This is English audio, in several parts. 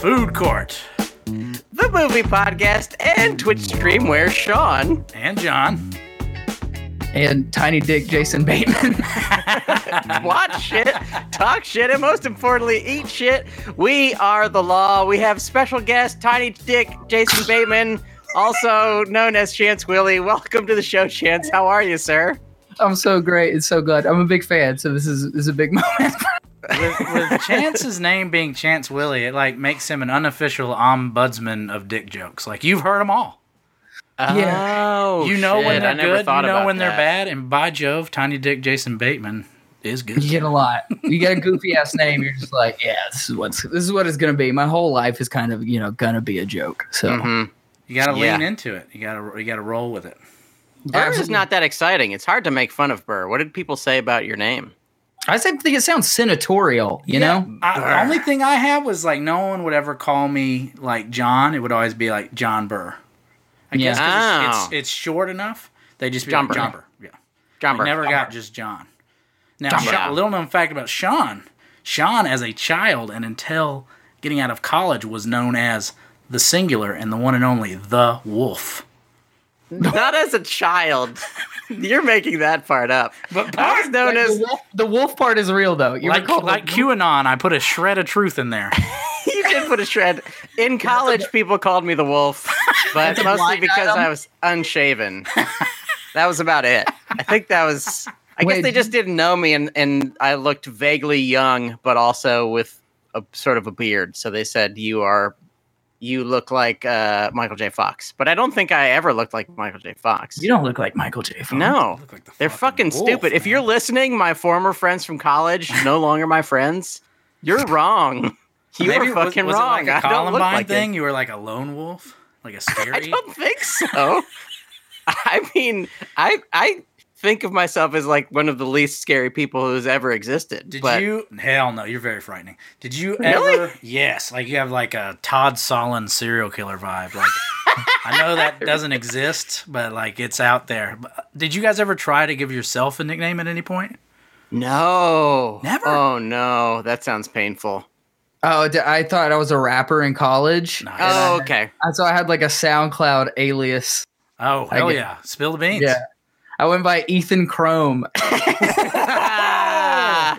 Food Court. The movie podcast and Twitch stream where Sean And John. and Tiny Dick Jason Bateman. watch shit, talk shit, and most importantly, eat shit. We are the law. We have special guest Tiny Dick Jason Bateman, also known as Chance Willie. Welcome to the show, Chance. How are you, sir? I'm so great It's so good. I'm a big fan, so this is this is a big moment. With, with Chance's name being Chance Willie, it like makes him an unofficial ombudsman of dick jokes. Like you've heard them all. Yeah. Oh, you know shit. when they're never good. You know about when they're bad. And by Jove, Tiny Dick Jason Bateman is good. you get a lot. You get a goofy ass name. You're just like, yeah, this is what's this is what it's gonna be. My whole life is kind of you know gonna be a joke. So Mhm. You got to Yeah. lean into it. You got to you got to roll with it. Burr is not that exciting. It's hard to make fun of Burr. What did people say about your name? I say- think it sounds senatorial. You know, I, the uh, only thing I have was like no one would ever call me like John. It would always be like John Burr. I Yeah. guess 'cause it's, Oh. it's it's short enough. They just be John like Burr. John Burr. Yeah. John I Burr. never got just John. Now, John Sha- Burr. a little known fact about Sean. Sean, as a child and until getting out of college, was known as the singular and the one and only the Wolf. Not as a child. You're making that part up. But I was known Like, as the, wolf, the wolf part is real though. You like recall like QAnon, I put a shred of truth in there. you did put a shred. In college, people called me the wolf, but mostly because item? I was unshaven. that was about it. I think that was. I guess Wait, they just didn't know me, and, and I looked vaguely young, but also with a sort of a beard. So they said, "You are, you look like uh, Michael J. Fox." But I don't think I ever looked like Michael J. Fox. You don't look like Michael J. Fox. no, Look like the they're fucking wolf, stupid. If you're listening, my former friends from college, no longer my friends, you're wrong. You Maybe are it was- fucking was it wrong. like a I don't look Columbine like it. thing. You were like a lone wolf, like a scary. I don't think so. I mean, I I think of myself as like one of the least scary people who's ever existed. Did but you? Hell no, you're very frightening. Did you Really? ever? Yes, like you have like a Todd Solondz serial killer vibe. Like I know that doesn't exist, but like it's out there. Uh, did you guys ever try to give yourself a nickname at any point? No, Never? Oh no, that sounds painful. Oh, I thought I was a rapper in college. Nice. Oh, okay. And so I had like a SoundCloud alias. Oh I hell yeah! Spill the beans. Yeah. I went by Ethan Chrome.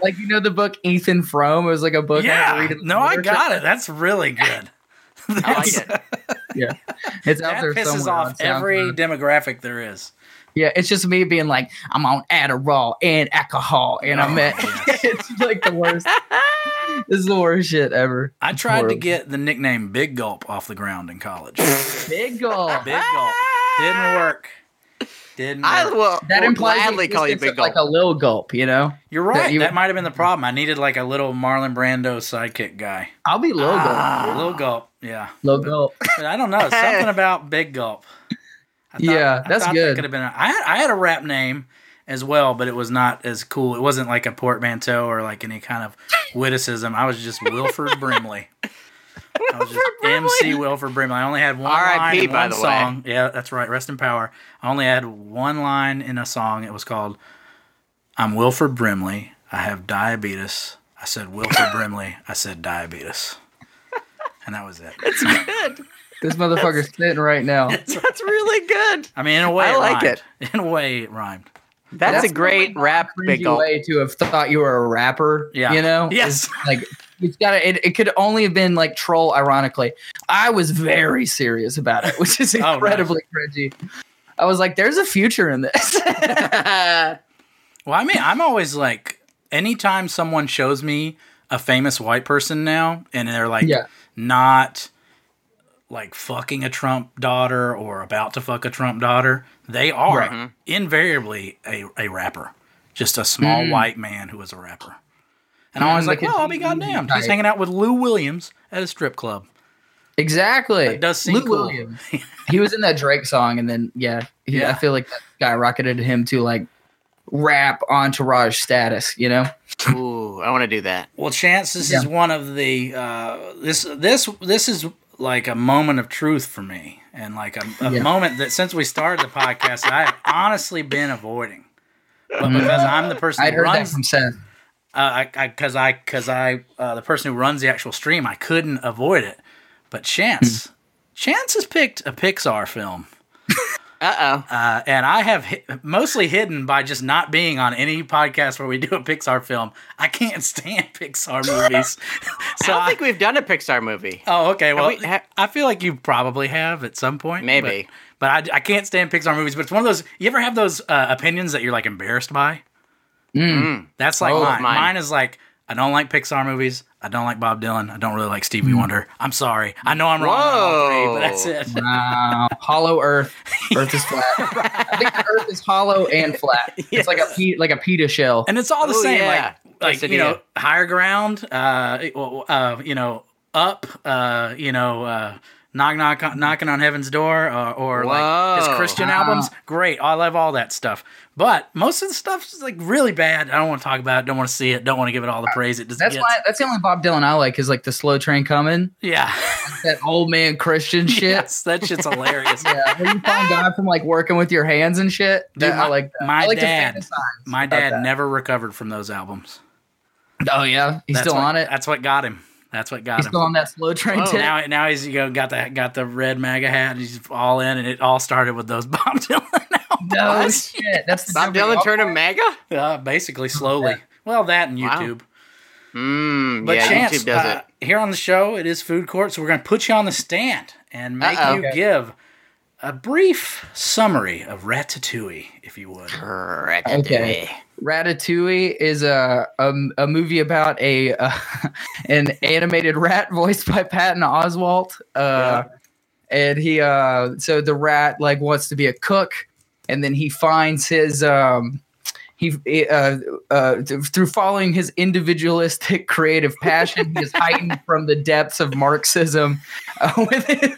Like you know the book Ethan Frome? It was like a book. I had to Yeah. read No, I got it. That's really good. I like it. Yeah, it's out That there pisses somewhere off every SoundCloud. demographic there is. Yeah, it's just me being like, I'm on Adderall and alcohol, and I'm Oh, at. yes. it's like the worst. this is the worst shit ever. I tried to get the nickname Big Gulp off the ground in college. Big gulp. Big Gulp didn't work. Didn't. I will, That will implies gladly call you Big of, like a little gulp. You know, You're right. That, you- might have been the problem. I needed like a little Marlon Brando sidekick guy. I'll be low Ah. gulp. Little gulp, yeah. Low gulp. But I don't know. Something about big gulp. I Yeah, that's thought good. That could have been. A, I had I had a rap name as well, but it was not as cool. It wasn't like a portmanteau or like any kind of witticism. I was just Wilford Brimley. I was just MC Wilford Brimley. I only had one R.I.P., line in by one the way. song. Yeah, that's right. Rest in power. I only had one line in a song. It was called "I'm Wilford Brimley. I have diabetes." I said Wilford Brimley. I said diabetes, and that was it. It's good. This motherfucker's sitting right now. That's really good. I mean, in a way, I it like rhymed. In a way, it rhymed. That's, a great probably rap, cringy Big Gulp. way to have thought you were a rapper. Yeah. you know. Yes. Like it's got. It, it could only have been like troll. Ironically, I was very serious about it, which is Oh, nice. incredibly cringy. I was like, "There's a future in this." Well, I mean, I'm always like, anytime someone shows me a famous white person now, and they're like, Yeah. not like fucking a Trump daughter or about to fuck a Trump daughter, they are Right. invariably a, a rapper, just a small Mm. white man who is a rapper. And I was like, like well, I'll be TV goddamned. He's hanging out with Lou Williams at a strip club. exactly. That does seem Lou cool. Williams. he was in that Drake song, and then yeah, he, Yeah. I feel like that guy rocketed him to like rap entourage status. You know? Ooh, I want to do that. Well, Chance, this Yeah. is one of the uh, this this this is like a moment of truth for me, and like a, a Yeah. moment that since we started the podcast, I have honestly been avoiding. But because I'm the person Mm-hmm. I'd who heard that from Seth. Uh, I because I because I, uh, the person who runs the actual stream, I couldn't avoid it. But Chance, Chance has picked a Pixar film. Uh oh. Uh, and I have hi- mostly hidden by just not being on any podcast where we do a Pixar film. I can't stand Pixar movies. I so don't I, think we've done a Pixar movie. oh, okay. Well, we- ha- I feel like you probably have at some point. Maybe. But, but I, I can't stand Pixar movies. But it's one of those. You ever have those uh, opinions that you're like embarrassed by? That's like Oh, mine. mine. mine. is like I don't like Pixar movies. I don't like Bob Dylan. I don't really like Stevie Wonder. I'm sorry. I know I'm wrong. on three, but that's it. Wow. hollow Earth. Earth is flat. I think the Earth is hollow and flat. It's like a pe- like a pita shell. and it's all the Oh, same. yeah. Like, like Quesadilla. you know, higher ground. Uh, uh, you know, up. Uh, you know, uh, knock knock knocking on heaven's door, or, or like his Christian Wow. albums. Great, I love all that stuff. But most of the stuff is like really bad. I don't want to talk about it. Don't want to see it. Don't want to give it all the praise it does. That's why. That's the only Bob Dylan I like. Is like the slow train coming. Yeah. That old man Christian shit. yes, that shit's hilarious. Yeah, where you find God from like working with your hands and shit. Dude, That- my- I like that. my I like dad- My dad that. never recovered from those albums. Oh yeah, he's That's still what- on it. That's what got him. That's what got He's him. still on that slow train. Oh, now, now he's you know got the got the red MAGA hat. And he's all in, and it all started with those Bob Dylan albums. no shit. That's the Bob difference. Dylan turned him mega? Uh, basically, slowly. Well, that and Wow. YouTube. Mm, But yeah, Chance, YouTube does uh, here on the show, it is food court, so we're going to put you on the stand and make Uh-oh. you Okay. give a brief summary of Ratatouille, if you would. it. Okay. Ratatouille is a a, a movie about a uh, an animated rat voiced by Patton Oswalt. Uh, And he uh, so the rat like wants to be a cook, and then he finds his um, he uh, uh, through following his individualistic creative passion, he is heightened from the depths of Marxism uh, with his,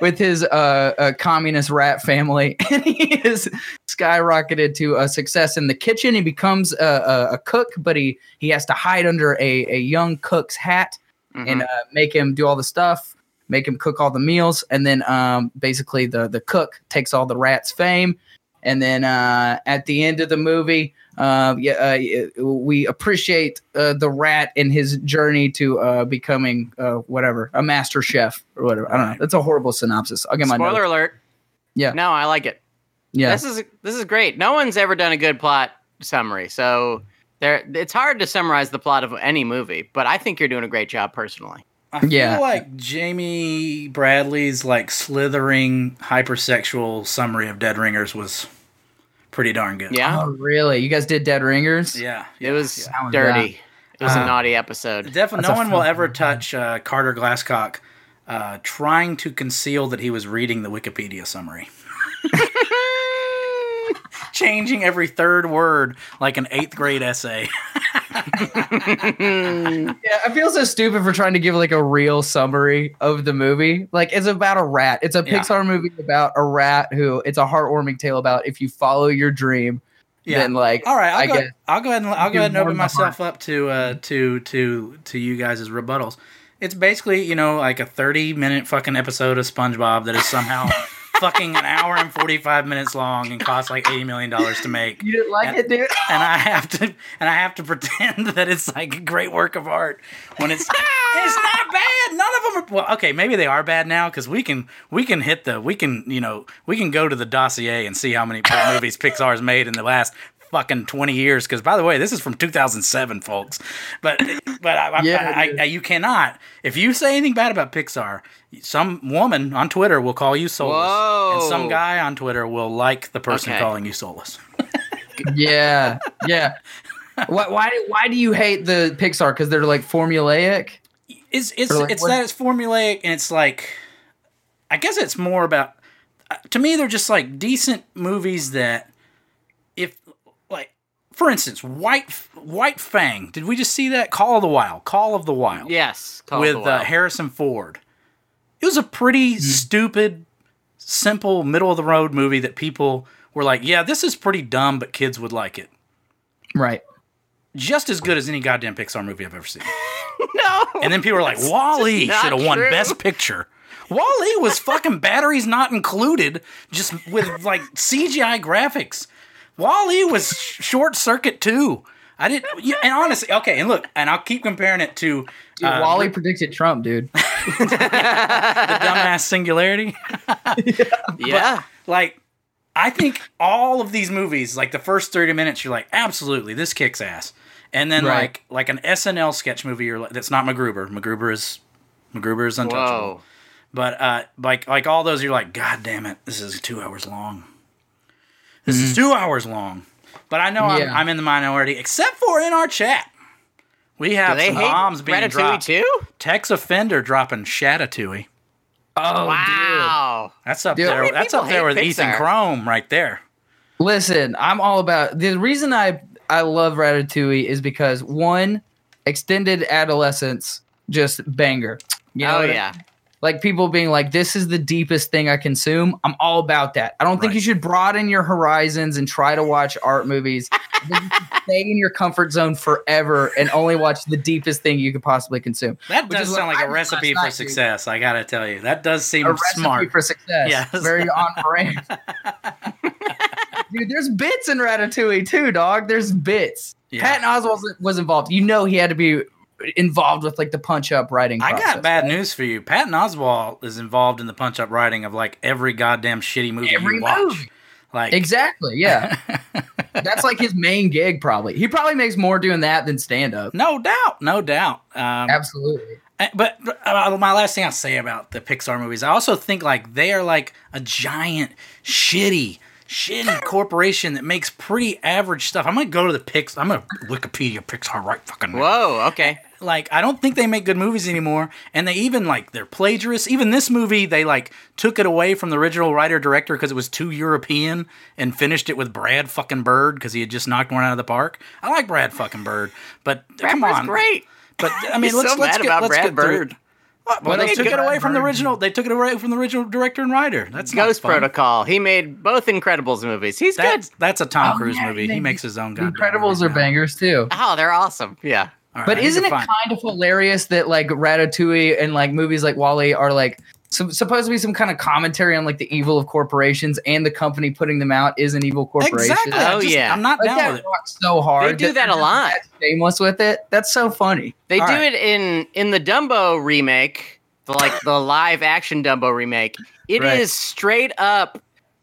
with his uh, uh, communist rat family, and he is skyrocketed to a success in the kitchen. He becomes a, a, a cook, but he he has to hide under a, a young cook's hat and uh, make him do all the stuff, make him cook all the meals, and then um, basically the the cook takes all the rat's fame, and then uh, at the end of the movie, uh, yeah, uh, we appreciate uh, the rat in his journey to uh, becoming uh, whatever a master chef or whatever. I don't know. That's a horrible synopsis. I'll get my Spoiler notes. alert. Yeah. No, I like it. Yeah, This is this is great. No one's ever done a good plot summary, so there it's hard to summarize the plot of any movie. But I think you're doing a great job personally. I feel Yeah. like Jamie Bradley's like slithering hypersexual summary of Dead Ringers was pretty darn good. Yeah, Oh, really? You guys did Dead Ringers? Yeah. it was How was dirty. It was a Uh, naughty episode. Definitely, no one will fun- ever touch uh, Carter Glasscock uh, trying to conceal that he was reading the Wikipedia summary. Changing every third word like an eighth grade essay. Yeah, I feel so stupid for trying to give like a real summary of the movie. Like it's about a rat. It's a Yeah. Pixar movie about a rat who it's a heartwarming tale about if you follow your dream, Yeah. then like All right, I'll I go, guess I'll go ahead and I'll go ahead and open myself up to uh, to to to you guys' rebuttals. It's basically you know like a thirty minute fucking episode of SpongeBob that is somehow fucking an hour and forty five minutes long and costs like eighty million dollars to make. you didn't like And- it, dude. and I have to and I have to pretend that it's like a great work of art when it's it's not bad. None of them are well. Okay, maybe they are bad now because we can we can hit the we can you know we can go to the dossier and see how many movies Pixar's made in the last fucking 20 years because by the way this is from 2007 folks but but I, Yeah, I, I, you cannot if you say anything bad about pixar some woman on twitter will call you soulless and some guy on twitter will like the person Okay. calling you soulless Yeah, yeah. why, why do why do you hate the Pixar? Because they're like formulaic. It's it's like it's what- that it's formulaic and it's like I guess it's more about uh, to me they're just like decent movies that for instance White White Fang did we just see that Call of the Wild Call of the Wild yes, Call of with the uh, Harrison Ford it was a pretty Hmm. stupid simple middle of the road movie that people were like yeah this is pretty dumb but kids would like it Right. just as good as any goddamn Pixar movie I've ever seen no. and then people were like, WALL-E should have won. Best Picture. WALL-E was fucking batteries not included, just with like CGI graphics. WALL-E was Short Circuit too. I didn't, yeah, and honestly, okay, and look, and I'll keep comparing it to Dude, Uh, WALL-E predicted Trump, dude. the dumbass singularity. yeah. like I think all of these movies, like the first thirty minutes, you're like, absolutely, this kicks ass. And then Right. like like an SNL sketch movie, you're like, that's not MacGruber. MacGruber is MacGruber is untouchable. Whoa. But uh, like like all those, you're like, God damn it, this is two hours long. This is mm-hmm. two hours long. But I know I'm, I'm in the minority, except for in our chat. We Do have they some hate bombs being dropped. too? Tex offender dropping Shatatouille. Oh, Wow. That's up Dude, there. That's up there hate with Ethan Chrome right there. Listen, I'm all about the reason I I love Ratatouille is because one, extended adolescence, just banger. You know oh yeah. Like people being like, "This is the deepest thing I consume." I'm all about that. I don't think you should broaden your horizons and try to watch art movies. I think you should stay in your comfort zone forever and only watch the deepest thing you could possibly consume. That does sound like I a recipe for night, dude. success. I gotta tell you, that does seem a recipe smart. for success. Yes. Very on brand. Dude, there's bits in Ratatouille too, dog. There's bits. Yeah. Patton Oswalt was, was involved. You know he had to be involved with like the punch up writing. I got bad right? news for you. Patton Oswalt is involved in the punch up writing of like every goddamn shitty movie Every you watch. movie. Like Exactly. Yeah. That's like his main gig, probably. He probably makes more doing that than stand up. no doubt, no doubt. Um, Absolutely. Uh, But uh, my last thing I'll say about the Pixar movies, I also think like they are like a giant, shitty, shitty corporation that makes pretty average stuff. I'm gonna go to the Pix. I'm gonna Wikipedia Pixar right fucking. now. Whoa. Okay. Like I don't think they make good movies anymore, and they even like they're plagiarists. Even this movie, they like took it away from the original writer director because it was too European, and finished it with Brad fucking Bird because he had just knocked one out of the park. I like Brad fucking Bird, but come Brad Bird's on, great. But I mean, let's so let's mad get, about let's Brad get through it. Bird. Well, What they took it away Brad from the original. They took it away from the original director and writer. That's Ghost fun. Protocol. He made both Incredibles movies. He's good. that's a Tom Oh, Cruise yeah, movie. they- He makes his own. The Incredibles movie are now. bangers too. Oh, they're awesome. Yeah. All right, But isn't it find- kind of hilarious that like Ratatouille and like movies like WALL-E are like some, supposed to be some kind of commentary on like the evil of corporations and the company putting them out is an evil corporation? exactly? Oh, just- yeah. I'm not Like down that with it. so hard. They do that a lot. Shameless with it. That's so funny. They All do right. it in in the Dumbo remake, the, like the live action Dumbo remake. It is Right. straight up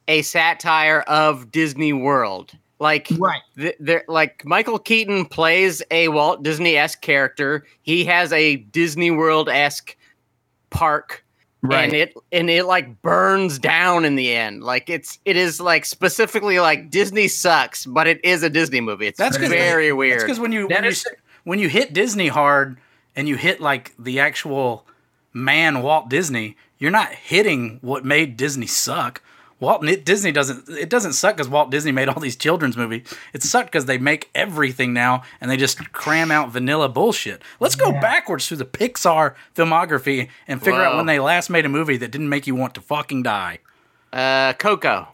a satire of Disney World. Like Right. th- like Michael Keaton plays a Walt Disney esque character. He has a Disney World esque park, right? and it and it like burns down in the end. Like it's it is like specifically like Disney sucks, but it is a Disney movie. It's That's 'cause very That's weird. because when you That when you, when you hit Disney hard and you hit like the actual man Walt Disney, you're not hitting what made Disney suck. Walt Disney doesn't. It doesn't suck because Walt Disney made all these children's movies. It sucked because they make everything now and they just cram out vanilla bullshit. Let's go backwards through the Pixar filmography and figure out when they last made a movie that didn't make you want to fucking die. uh, Coco.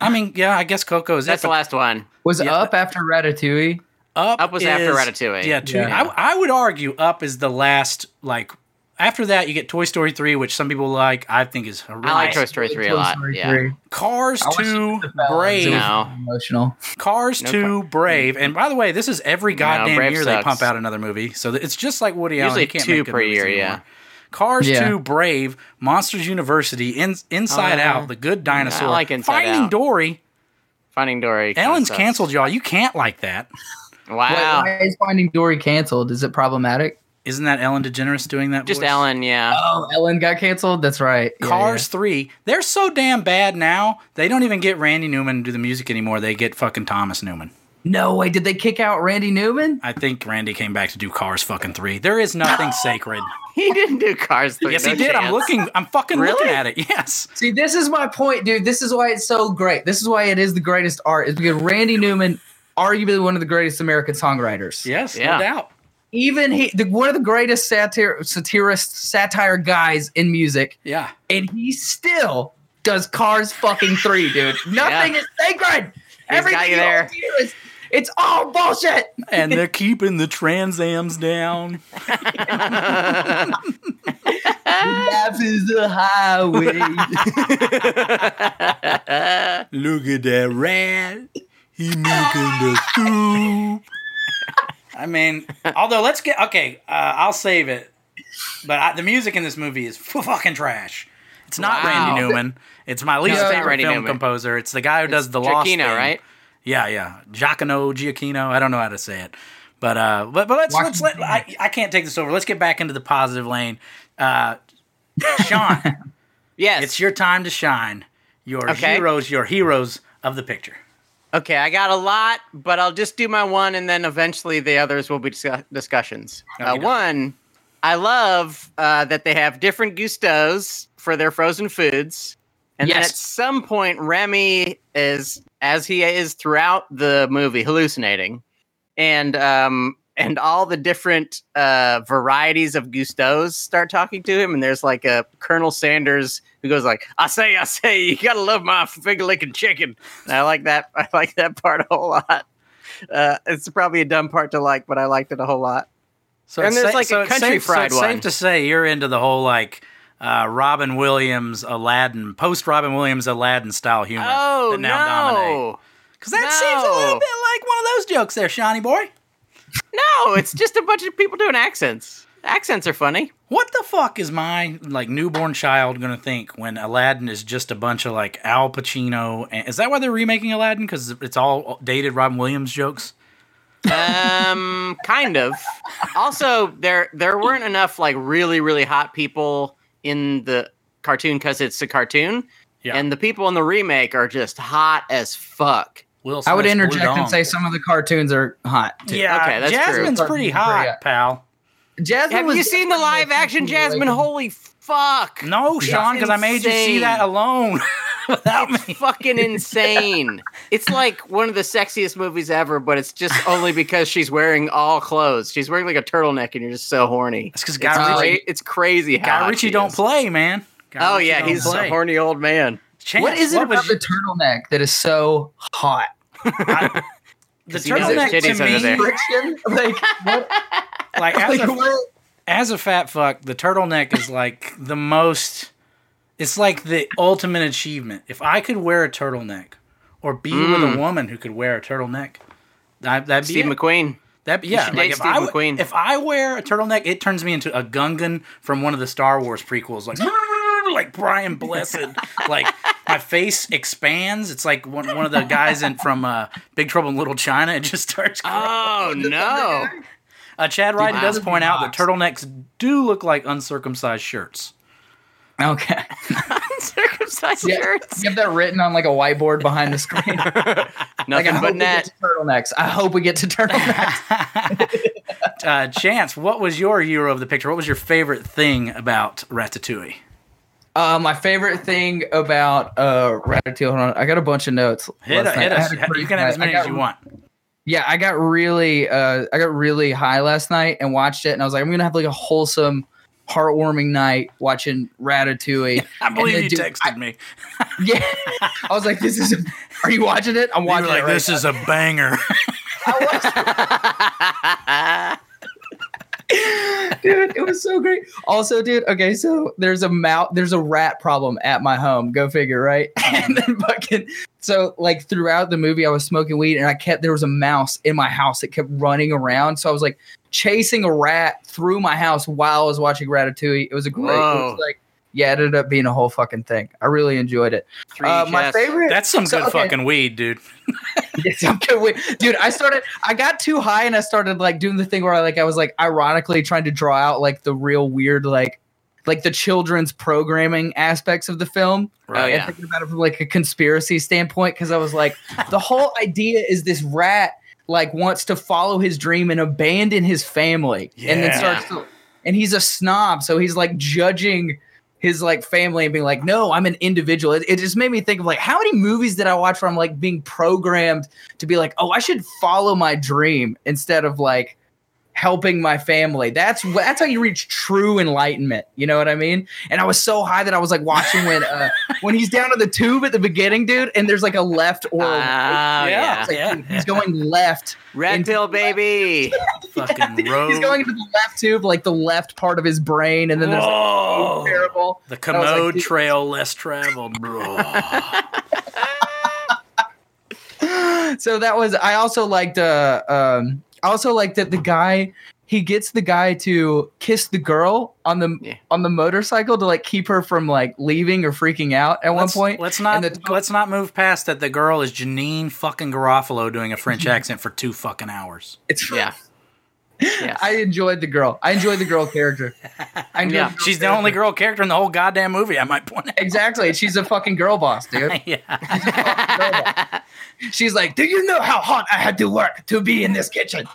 I mean, yeah, I guess Coco is That's it, the last one. Was Yeah, up after Ratatouille? Up, Up was after Ratatouille. Yeah, two, Yeah. I, I would argue Up is the last like. After that, you get Toy Story three, which some people like. I think is a really I like Toy Story 3 a Toy lot. Story Yeah. 3. Cars two it was the Felons. Brave. No. Emotional. Cars No two Brave. And by the way, this is every goddamn Brave year they pump out another movie. So it's just like Woody Allen. Usually can't two make per year, anymore. yeah. Cars Yeah. 2, Brave, Monsters University, in, Inside Uh, Out, The Good Dinosaur, I like Inside Finding Out. Dory. Finding Dory. kinda Ellen's canceled, y'all. You can't like that. Wow. Why, why is Finding Dory canceled? Is it problematic? Isn't that Ellen DeGeneres doing that? Just voice? Ellen, yeah. Oh, Ellen got canceled. That's right. Yeah, Cars 3, they're so damn bad now, they don't even get Randy Newman to do the music anymore. They get fucking Thomas Newman. No way. Did they kick out Randy Newman? I think Randy came back to do Cars fucking 3. There is nothing sacred. He didn't do Cars 3. Yes, no he did. I'm looking, I'm fucking Really? looking at it. Yes. See, this is my point, dude. This is why it's so great. This is why it is the greatest art. Is because Randy Newman, arguably one of the greatest American songwriters. Yes, Yeah. no doubt. Even he, the, one of the greatest satir, satirist, satire guys in music, Yeah. and he still does Cars fucking three, dude. Nothing Yeah. is sacred. He's Everything you there. is it's all bullshit. And they're keeping the Transams down. Life is a highway. Look at that rat. He making the soup. I mean, although let's get okay. Uh, I'll save it. But I, the music in this movie is fucking trash. It's not Wow. Randy Newman. It's my least No, favorite film Newman. composer. It's the guy who does the Lost. Giacchino, thing. right? Yeah, yeah. Giacomo, Giacchino. I don't know how to say it. But uh, but, but let's let's let I, I can't take this over. Let's get back into the positive lane. Uh, Sean, Yes. it's your time to shine. Your Okay. heroes, your heroes of the picture. Okay, I got a lot, but I'll just do my one, and then eventually the others will be discuss- discussions. Uh, one, I love uh, that they have different Gusteaus for their frozen foods, and then at some point, Remy is, as he is throughout the movie, hallucinating, and um, and all the different uh, varieties of Gusteaus start talking to him, and there's like a Colonel Sanders who goes like, "I say, I say, you gotta love my finger licking chicken." And I like that. I like that part a whole lot. Uh, it's probably a dumb part to like, but I liked it a whole lot. So And there's sa- like a so it's country safe, fried it's one. safe to say you're into the whole like uh, Robin Williams Aladdin post Robin Williams Aladdin style humor. Oh that now dominate. no, Because that seems a little bit like one of those jokes there, Shawnee boy. no! It's just a bunch of people doing accents. Accents are funny. What the fuck is my like newborn child gonna think when Aladdin is just a bunch of like Al Pacino? And, is that why they're remaking Aladdin? Because it's all dated Robin Williams jokes. Um, kind of. Also, there there weren't enough like really really hot people in the cartoon because it's a cartoon, Yeah. and the people in the remake are just hot as fuck. Will I would interject and say some of the cartoons are hot. Too. yeah, Okay, that's true. Jasmine's pretty hot, Yeah. pal. Jasmine Have was you seen the live action Jasmine? Holy fuck! No, Sean, because I made you see that alone without me. fucking insane. It's like one of the sexiest movies ever, but it's just only because she's wearing all clothes. She's wearing like a turtleneck, and you're just so horny. It's because Guy Uh, Ritchie, it's crazy how Guy hot Ritchie don't is. play, man. Guy Oh Ritchie yeah, he's play. a horny old man. Chance, what is it what was about the turtleneck that is so hot? I- the turtleneck there's to titties under me, there. Friction? Like what? Like as Like, a, what? as a fat fuck, the turtleneck is like the most. It's like the ultimate achievement. If I could wear a turtleneck, or be with Mm. a woman who could wear a turtleneck, that, that'd be Steve it. McQueen. That yeah, should like if Steve I, w- McQueen. if I wear a turtleneck, it turns me into a Gungan from one of the Star Wars prequels, like like Brian Blessed. like my face expands. It's like one, one of the guys in from uh, Big Trouble in Little China. It just starts. Oh no! Uh, Chad Ryden does point out that turtlenecks do look like uncircumcised shirts. Okay. Uncircumcised Yeah, shirts. You have that written on like a whiteboard behind the screen. Nothing I hope but net. turtlenecks. I hope we get to turtlenecks. uh, Chance, what was your hero of the picture? What was your favorite thing about Ratatouille? Uh, my favorite thing about uh, Ratatouille. Hold on, I got a bunch of notes. Hit, last hit us. You can have as many. As you want. Yeah, I got really, uh, I got really high last night and watched it, and I was like, I'm gonna have like a wholesome, heartwarming night watching Ratatouille. I believe you dude, texted me. yeah, I was like, this is. A, are you watching it? I'm watching like, it. Right this is a banger. dude, it was so great. Also, dude, okay, so there's a mouse, there's a rat problem at my home. Go figure, right? and then mm-hmm. fucking, so like throughout the movie, I was smoking weed, and I kept there was a mouse in my house that kept running around. So I was like chasing a rat through my house while I was watching Ratatouille. It was a great. It was like, yeah, it ended up being a whole fucking thing. I really enjoyed it. Three Uh, my favorite. That's some So, good okay. fucking weed, dude. Yes, I'm good with- dude. I started. I got too high, and I started like doing the thing where I like I was like ironically trying to draw out like the real weird like like the children's programming aspects of the film. Oh, And yeah. thinking about it from like a conspiracy standpoint because I was like, the whole idea is this rat like wants to follow his dream and abandon his family, yeah. and then starts to, and he's a snob, so he's like judging his like family and being like, no, I'm an individual. It, it just made me think of like how many movies did I watch where I'm like being programmed to be like, oh, I should follow my dream instead of like helping my family. That's that's how you reach true enlightenment. You know what I mean? And I was so high that I was like watching when uh when he's down to the tube at the beginning, dude, and there's like a left or a right. Ah, Yeah. yeah. Like, Yeah. he's going left. Red pill, baby. Fucking road. He's going into the left tube, like the left part of his brain, and then there's like, Whoa. terrible. The was like, commode trail less traveled, bro. so that was I also liked uh um I also like that the guy he gets the guy to kiss the girl on the Yeah. on the motorcycle to like keep her from like leaving or freaking out at one let's, point. let's not the- let's not move past that. The girl is Janeane fucking Garofalo doing a French accent for two fucking hours. It's Yeah. Yes. I enjoyed the girl. I enjoyed the girl character. I Yeah. She's the only girl character in the whole goddamn movie. I might point out. Exactly. She's a fucking girl boss, dude. yeah. She's like, "Do you know how hard I had to work to be in this kitchen?"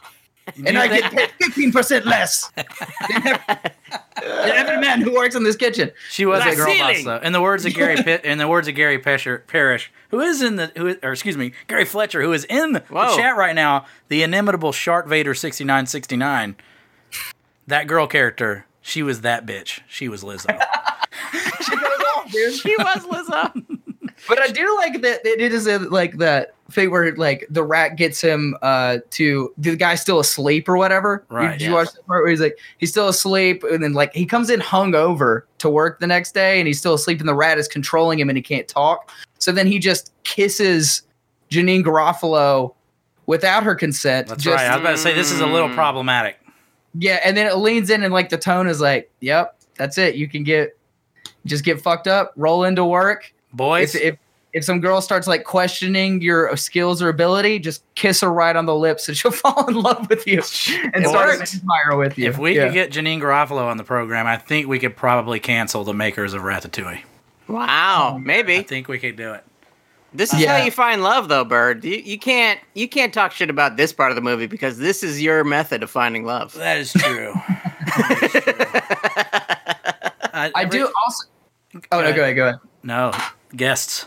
And I get paid fifteen percent less than every, than every man who works in this kitchen. She was Like a girl boss, though. In the words of Gary Pitt, in the words of Gary Pesher, Parrish, who is in the, who is, or excuse me, Gary Fletcher, who is in the chat right now, the inimitable Shark Vader sixty nine sixty nine. That girl character, she was that bitch. She was Lizzo. She goes off, dude. she was Lizzo. But I do like that it is a, like that thing where like the rat gets him uh to the guy's still asleep or whatever. Right, Did you yes. watch the part where he's like he's still asleep and then like he comes in hungover to work the next day and he's still asleep and the rat is controlling him and he can't talk. So then he just kisses Janeane Garofalo without her consent. That's just, right. I was about to say this is a little Mm. problematic. Yeah, and then it leans in and like the tone is like, "Yep, that's it. You can get just get fucked up, roll into work, Boys, if, if if some girl starts like questioning your skills or ability, just kiss her right on the lips and she'll fall in love with you and It start an works. empire with you. if we Yeah. could get Janeane Garofalo on the program, I think we could probably cancel the makers of Ratatouille. Wow, mm. maybe. I think we could do it. this is Yeah. how you find love, though, Bird. You, you can't you can't talk shit about this part of the movie because this is your method of finding love. That is true. I, I every- do also. Oh no, go ahead, go ahead. No guests.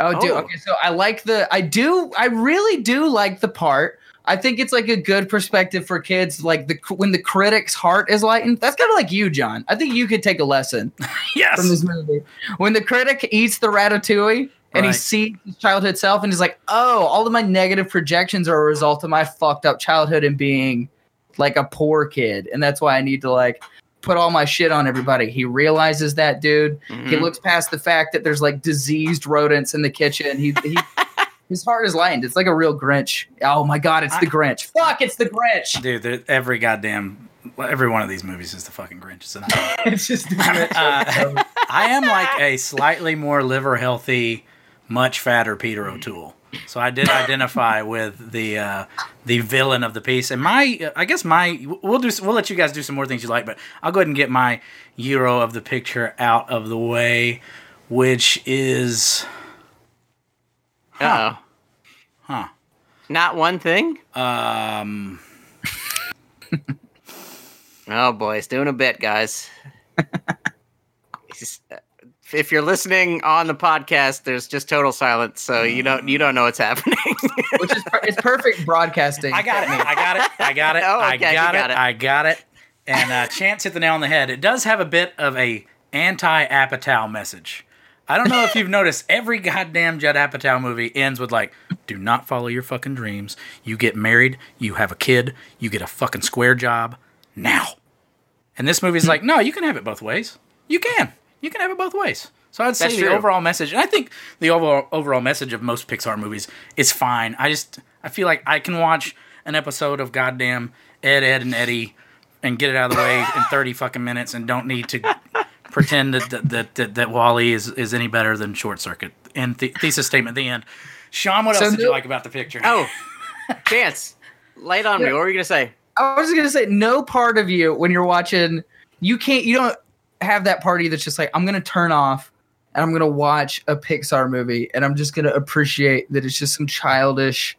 Oh, dude. Oh. Okay, so I like the. I do. I really do like the part. I think it's like a good perspective for kids. Like the when the critic's heart is lightened. That's kind of like you, John. I think you could take a lesson Yes. from this movie. When the critic eats the ratatouille and he sees his childhood self and he's like, "Oh, all of my negative projections are a result of my fucked up childhood and being like a poor kid, and that's why I need to like." Put all my shit on everybody. He realizes that, dude. He Mhm. looks past the fact that there's like diseased rodents in the kitchen. He, he his heart is lightened. It's like a real Grinch. Oh my god, it's the Grinch. Fuck, it's the Grinch. Dude, every goddamn every one of these movies is the fucking Grinch. It's it's just the Grinch. Uh, I am like a slightly more liver healthy, much fatter Peter O'Toole. So I did identify with the uh, the villain of the piece, and my I guess my we'll do we'll let you guys do some more things you like, but I'll go ahead and get my euro of the picture out of the way, which is Uh-oh. Huh. Not one thing. um Oh boy, he's doing a bit, guys. He's- if you're listening on the podcast, there's just total silence, so you don't you don't know what's happening. Which is per- it's perfect broadcasting. I got it. I got it. I got it. Oh, I okay, you got, got it. it. I got it. And uh, Chance hit the nail on the head. It does have a bit of a anti-Apatow message. I don't know if you've noticed. Every goddamn Judd Apatow movie ends with like, "Do not follow your fucking dreams. You get married. You have a kid. You get a fucking square job now." And this movie's like, "No, you can have it both ways. You can. You can have it both ways." So I'd say That's the true. overall message, and I think the overall overall message of most Pixar movies is fine. I just I feel like I can watch an episode of goddamn Ed, Ed, and Eddie and get it out of the way in thirty fucking minutes, and don't need to pretend that that that, that, that WALL-E is is any better than Short Circuit. And the thesis statement, at the end. Sean, what So else did you like about the picture? oh, Chance, light it on me. What were you gonna say? I was gonna say no part of you when you're watching, you can't, you don't have that party that's just like I'm gonna turn off and I'm gonna watch a Pixar movie and I'm just gonna appreciate that it's just some childish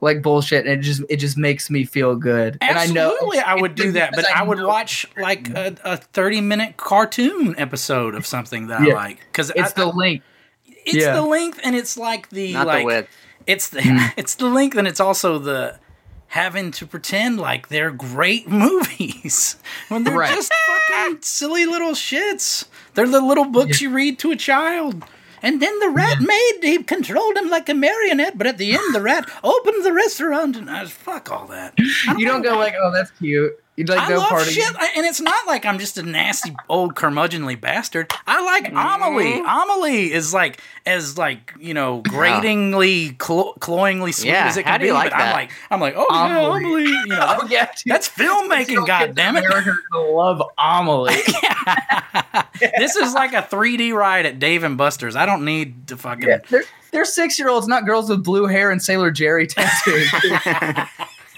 like bullshit and it just it just makes me feel good. Absolutely, and I know I would do that, but because I would watch like a, a thirty-minute cartoon episode of something that Yeah. I like because it's the length. it's yeah. the length and it's like the Not like the width. it's the Hmm. it's the length and it's also the having to pretend like they're great movies when they're Right. just fucking silly little shits. They're the little books you read to a child. And then the rat made he controlled him like a marionette, but at the end, the rat opened the restaurant, and I was fuck all that. I You don't go like, oh, that's cute. You'd like I no love part of shit, I- and it's not like I'm just a nasty old curmudgeonly bastard. I like. Amelie. Amelie is like as like you know gratingly, clo- cloyingly sweet Yeah, as it how can do be. you like but I'm that? like, I'm like, oh yeah, Amelie. Amelie. You know, that- Oh yeah, dude. that's filmmaking. God damn it! America love Amelie. this is like a 3D ride at Dave and Buster's. I don't need to fucking. They're, they're six year olds, not girls with blue hair and Sailor Jerry tattoos.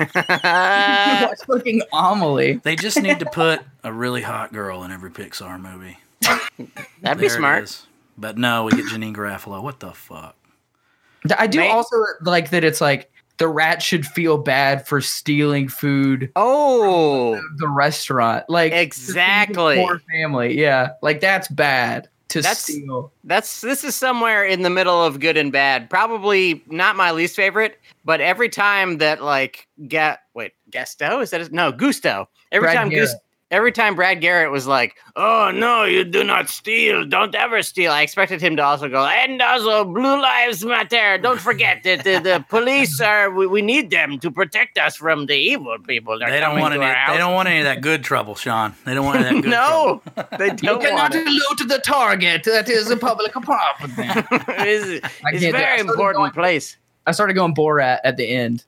Watch fucking Amelie. They just need to put a really hot girl in every Pixar movie. That'd be There it smart. But no, we get Janeane Garofalo. What the fuck? I do May- also like that it's like the rat should feel bad for stealing food Oh, from the restaurant. Like to feed the Exactly. poor family. Yeah. Like that's bad to That's- steal. that's this is somewhere in the middle of good and bad. Probably not my least favorite, but every time that like get wait Gusteau is that his, no Gusteau. Every Brad time Garrett. Gus, every time Brad Garrett was like, "Oh no, you do not steal. Don't ever steal." I expected him to also go, "And also, Blue Lives Matter. Don't forget that the, the police are. We, we need them to protect us from the evil people. They're They don't want to any. They don't want any of that good trouble, Sean. They don't want any of that good no, trouble. they You don't cannot want it. loot the target. That is a public property. it's it's a very important going- place. I started going Borat at the end.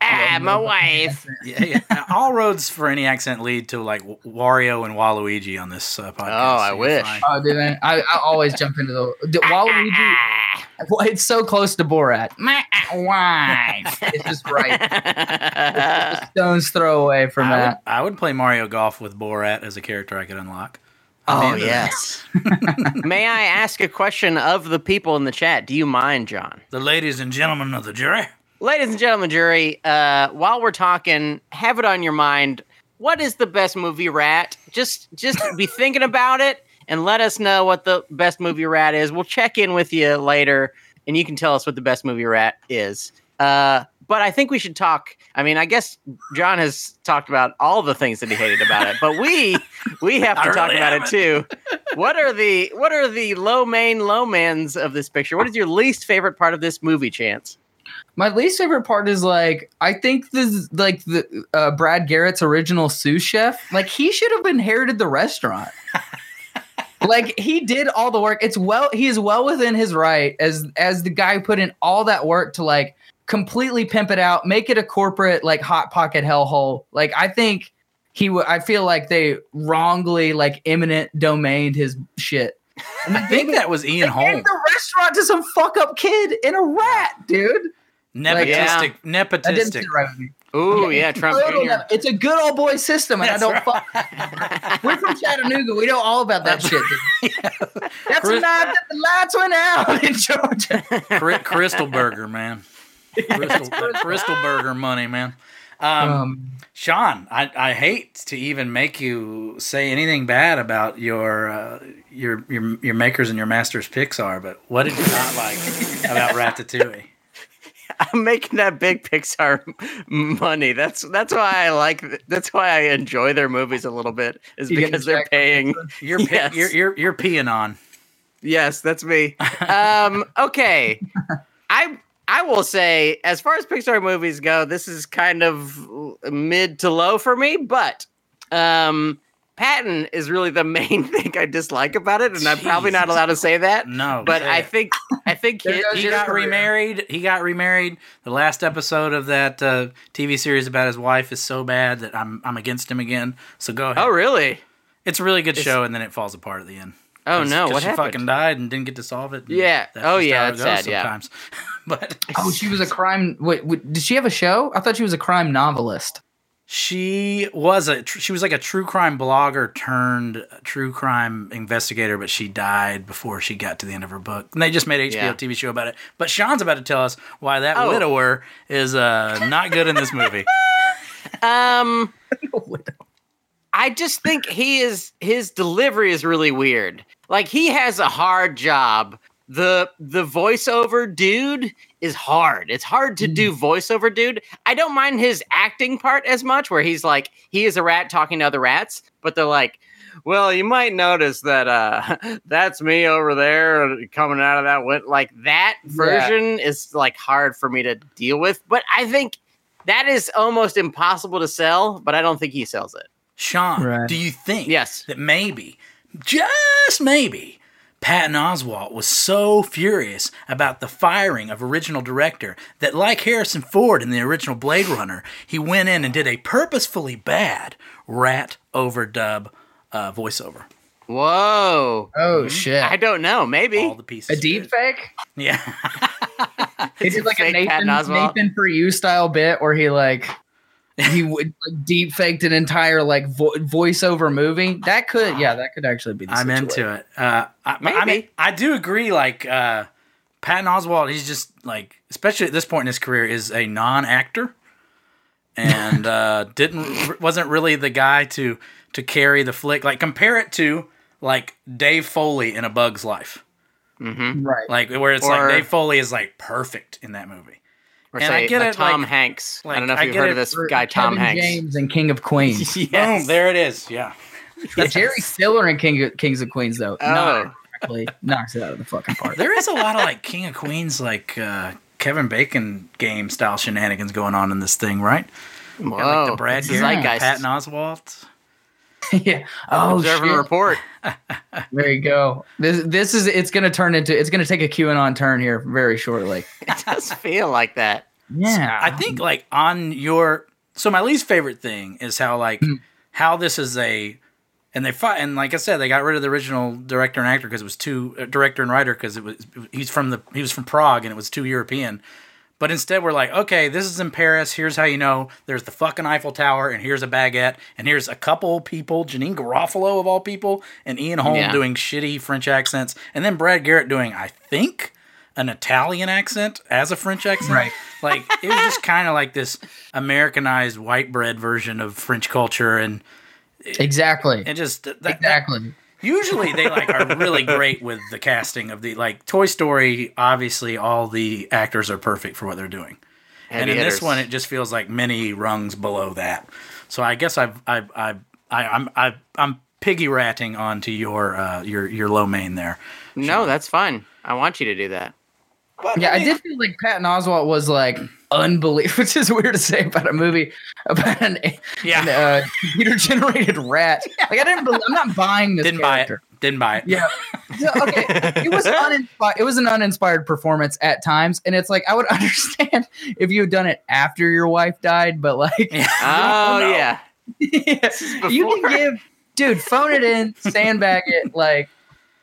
Ah, my wife. Yeah, yeah. All roads for any accent lead to like Wario and Waluigi on this uh, podcast. Oh, I so wish. fine. Oh, dude, man. I, I always jump into the, the Waluigi. Ah. Well, it's so close to Borat. My wife. It's just right. A stone's throw away from I would, that. I would play Mario Golf with Borat as a character I could unlock. oh into yes. May I ask a question of the people in the chat? Do you mind, John? The ladies and gentlemen of the jury. Ladies and gentlemen, jury, uh, while we're talking, have it on your mind. What is the best movie rat? Just just be thinking about it and let us know what the best movie rat is. We'll check in with you later and you can tell us what the best movie rat is. Uh, but I think we should talk. I mean, I guess John has talked about all the things that he hated about it, but we we have to talk really about it haven't. too. What are the what are the low main low mans of this picture? What is your least favorite part of this movie, Chance? My least favorite part is like I think this like the uh, Brad Garrett's original sous chef. Like he should have inherited the restaurant. like he did all the work. It's well he is well within his right as as the guy who put in all that work to like completely pimp it out, make it a corporate like hot pocket hellhole. Like I think he would. I feel like they wrongly like eminent domained his shit. And I think that was Ian Holm. the restaurant to some fuck up kid in a rat, dude. Nepotistic. Yeah. That didn't Nepotistic. sit right with me. Ooh, yeah, Trump Jr. nep- It's a good old boy system, and That's I don't right. fuck. We're from Chattanooga. We know all about that shit. dude. That's the night that the lights went out in Georgia. Cri- Krystal Burger, man. Krystal, Krystal Burger money, man. Um, Um, Sean, I, I hate to even make you say anything bad about your uh, your your your makers and your masters Pixar, but what did you not like about Ratatouille? I'm making that big Pixar money. That's that's why I like. That's why I enjoy their movies a little bit. Is You because they're paying. You're Yes. you're, you're you're peeing on. Yes, that's me. Um, okay, I I will say, as far as Pixar movies go, this is kind of mid to low for me. But um, Patton is really the main thing I dislike about it, and I'm probably not allowed to say that. No, But I it. think I think he- he got career. remarried. He got remarried. The last episode of that uh, TV series about his wife is so bad that I'm I'm against him again. So go ahead. Oh really? It's a really good It's- show, and then it falls apart at the end. Oh 'Cause- no! 'cause What she happened? fucking died and didn't get to solve it. Yeah. that's Oh, yeah, how it it's sad, yeah. Sometimes, but oh, she was a crime. Wait, wait, did she have a show? I thought she was a crime novelist. She was a she was like a true crime blogger turned true crime investigator, but she died before she got to the end of her book. And they just made an HBO Yeah. TV show about it. But Sean's about to tell us why that Oh. widower is uh, not good in this movie. Um, I just think he is his delivery is really weird. Like he has a hard job. The the voiceover dude is hard. It's hard to do voiceover dude. I don't mind his acting part as much where he's like he is a rat talking to other rats, but they're like well, you might notice that uh that's me over there coming out of that went like that Yeah. version is like hard for me to deal with, but I think that is almost impossible to sell, but I don't think he sells it. Sean, Right. do you think Yes. that maybe, just maybe, Patton Oswalt was so furious about the firing of original director that, like Harrison Ford in the original Blade Runner, he went in and did a purposefully bad rat overdub uh, voiceover. Whoa. Oh shit! I don't know. Maybe. All the pieces. a deep fake? Yeah. He did like a Fake Nathan, Nathan for you style bit where he like he would like, deep faked an entire like vo- voiceover movie. That could yeah, that could actually be. The I'm into it. Uh, I, I mean, Maybe. I do agree. Like uh, Patton Oswalt, he's just like, especially at this point in his career, is a non-actor, and uh, didn't wasn't really the guy to to carry the flick. Like compare it to like Dave Foley in A Bug's Life, Right. like where it's Or- like Dave Foley is like perfect in that movie. Or And say I get a it, Tom like- Hanks. I don't know if I you've heard of this For guy, Tom Kevin Hanks. James and King of Queens. Yes. Boom, there it is. Yeah. Jerry Stiller and King of, Kings of Queens though. Oh. Not exactly knocks it out of the fucking park. There is a lot of like King of Queens, like uh, Kevin Bacon game style shenanigans going on in this thing, right? Whoa. Got, like the Brad it's the Garrett, zeitgeist. Patton Oswalt. yeah. Oh Observe and report. There you go. This this is it's gonna turn into it's gonna take a QAnon turn here very shortly. It does feel like that. Yeah. I think like on your so my least favorite thing is how like how this is a and they fought and like I said they got rid of the original director and actor because it was too uh, director and writer because it was he's from the he was from Prague and it was too European. But instead, we're like, okay, this is in Paris. Here's how you know there's the fucking Eiffel Tower, and here's a baguette, and here's a couple people, Janeane Garofalo of all people, and Ian Holm Yeah. doing shitty French accents, and then Brad Garrett doing, I think, an Italian accent as a French accent. Right. Like it was just kind of like this Americanized white bread version of French culture, and exactly. it just that, that- exactly. Usually they like are really great with the casting of the like Toy Story. Obviously, all the actors are perfect for what they're doing, and Heavy in this one, it just feels like many rungs below that. So I guess I've I've I've I, I'm I, I'm piggy ratting onto your uh, your your low main there. No, that's fine. I want you to do that. But, Yeah, I mean, did feel like Patton Oswalt was like unbelievable, which is weird to say about a movie about an, Yeah. an uh, computer generated rat. Like I didn't, believe, I'm not buying this Didn't buy it. Didn't buy it. Yeah. So, okay. It was uninspired. It was an uninspired performance at times, and it's like I would understand if you had done it after your wife died, but like, Oh, no. yeah. you can give, dude, phone it in, sandbag it. Like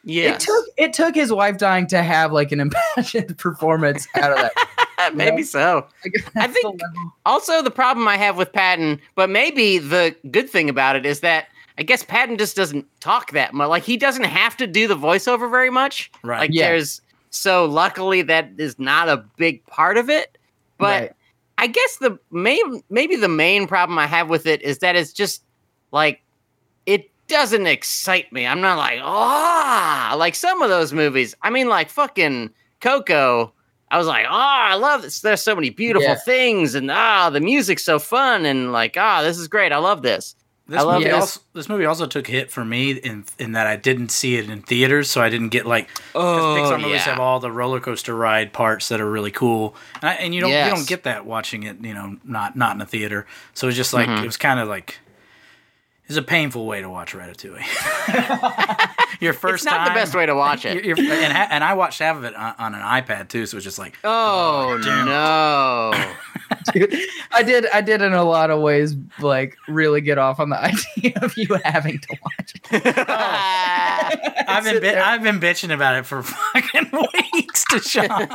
Yes. it took, it took his wife dying to have like an impassioned performance out of that. Maybe so. Like, I think- Also, the problem I have with Patton, but maybe the good thing about it is that I guess Patton just doesn't talk that much. Like he doesn't have to do the voiceover very much. Right. Like Yeah. there's so luckily that is not a big part of it. But Right. I guess the main maybe the main problem I have with it is that it's just like it doesn't excite me. I'm not like ah like some of those movies. I mean like fucking Coco. I was like, oh, I love this. There's so many beautiful Yeah. things, and ah, the music's so fun, and like, ah, this is great. I love this. This I love movie this. also this movie also took a hit for me in in that I didn't see it in theaters, so I didn't get like Oh, Because Pixar movies have all the roller coaster ride parts that are really cool, and, I, and you don't you don't get that watching it, you know, not not in a theater. So it's just like Mhm. it was kind of like it's a painful way to watch Ratatouille. Your first It's not time, the best way to watch it. you're- you're- and, ha- and I watched half of it on, on an iPad too, so it's just like Oh, oh damn. no! Dude, I did. I did in a lot of ways, like really get off on the idea of you having to watch it. Oh. I've been bi- I've been bitching about it for fucking weeks to Sean.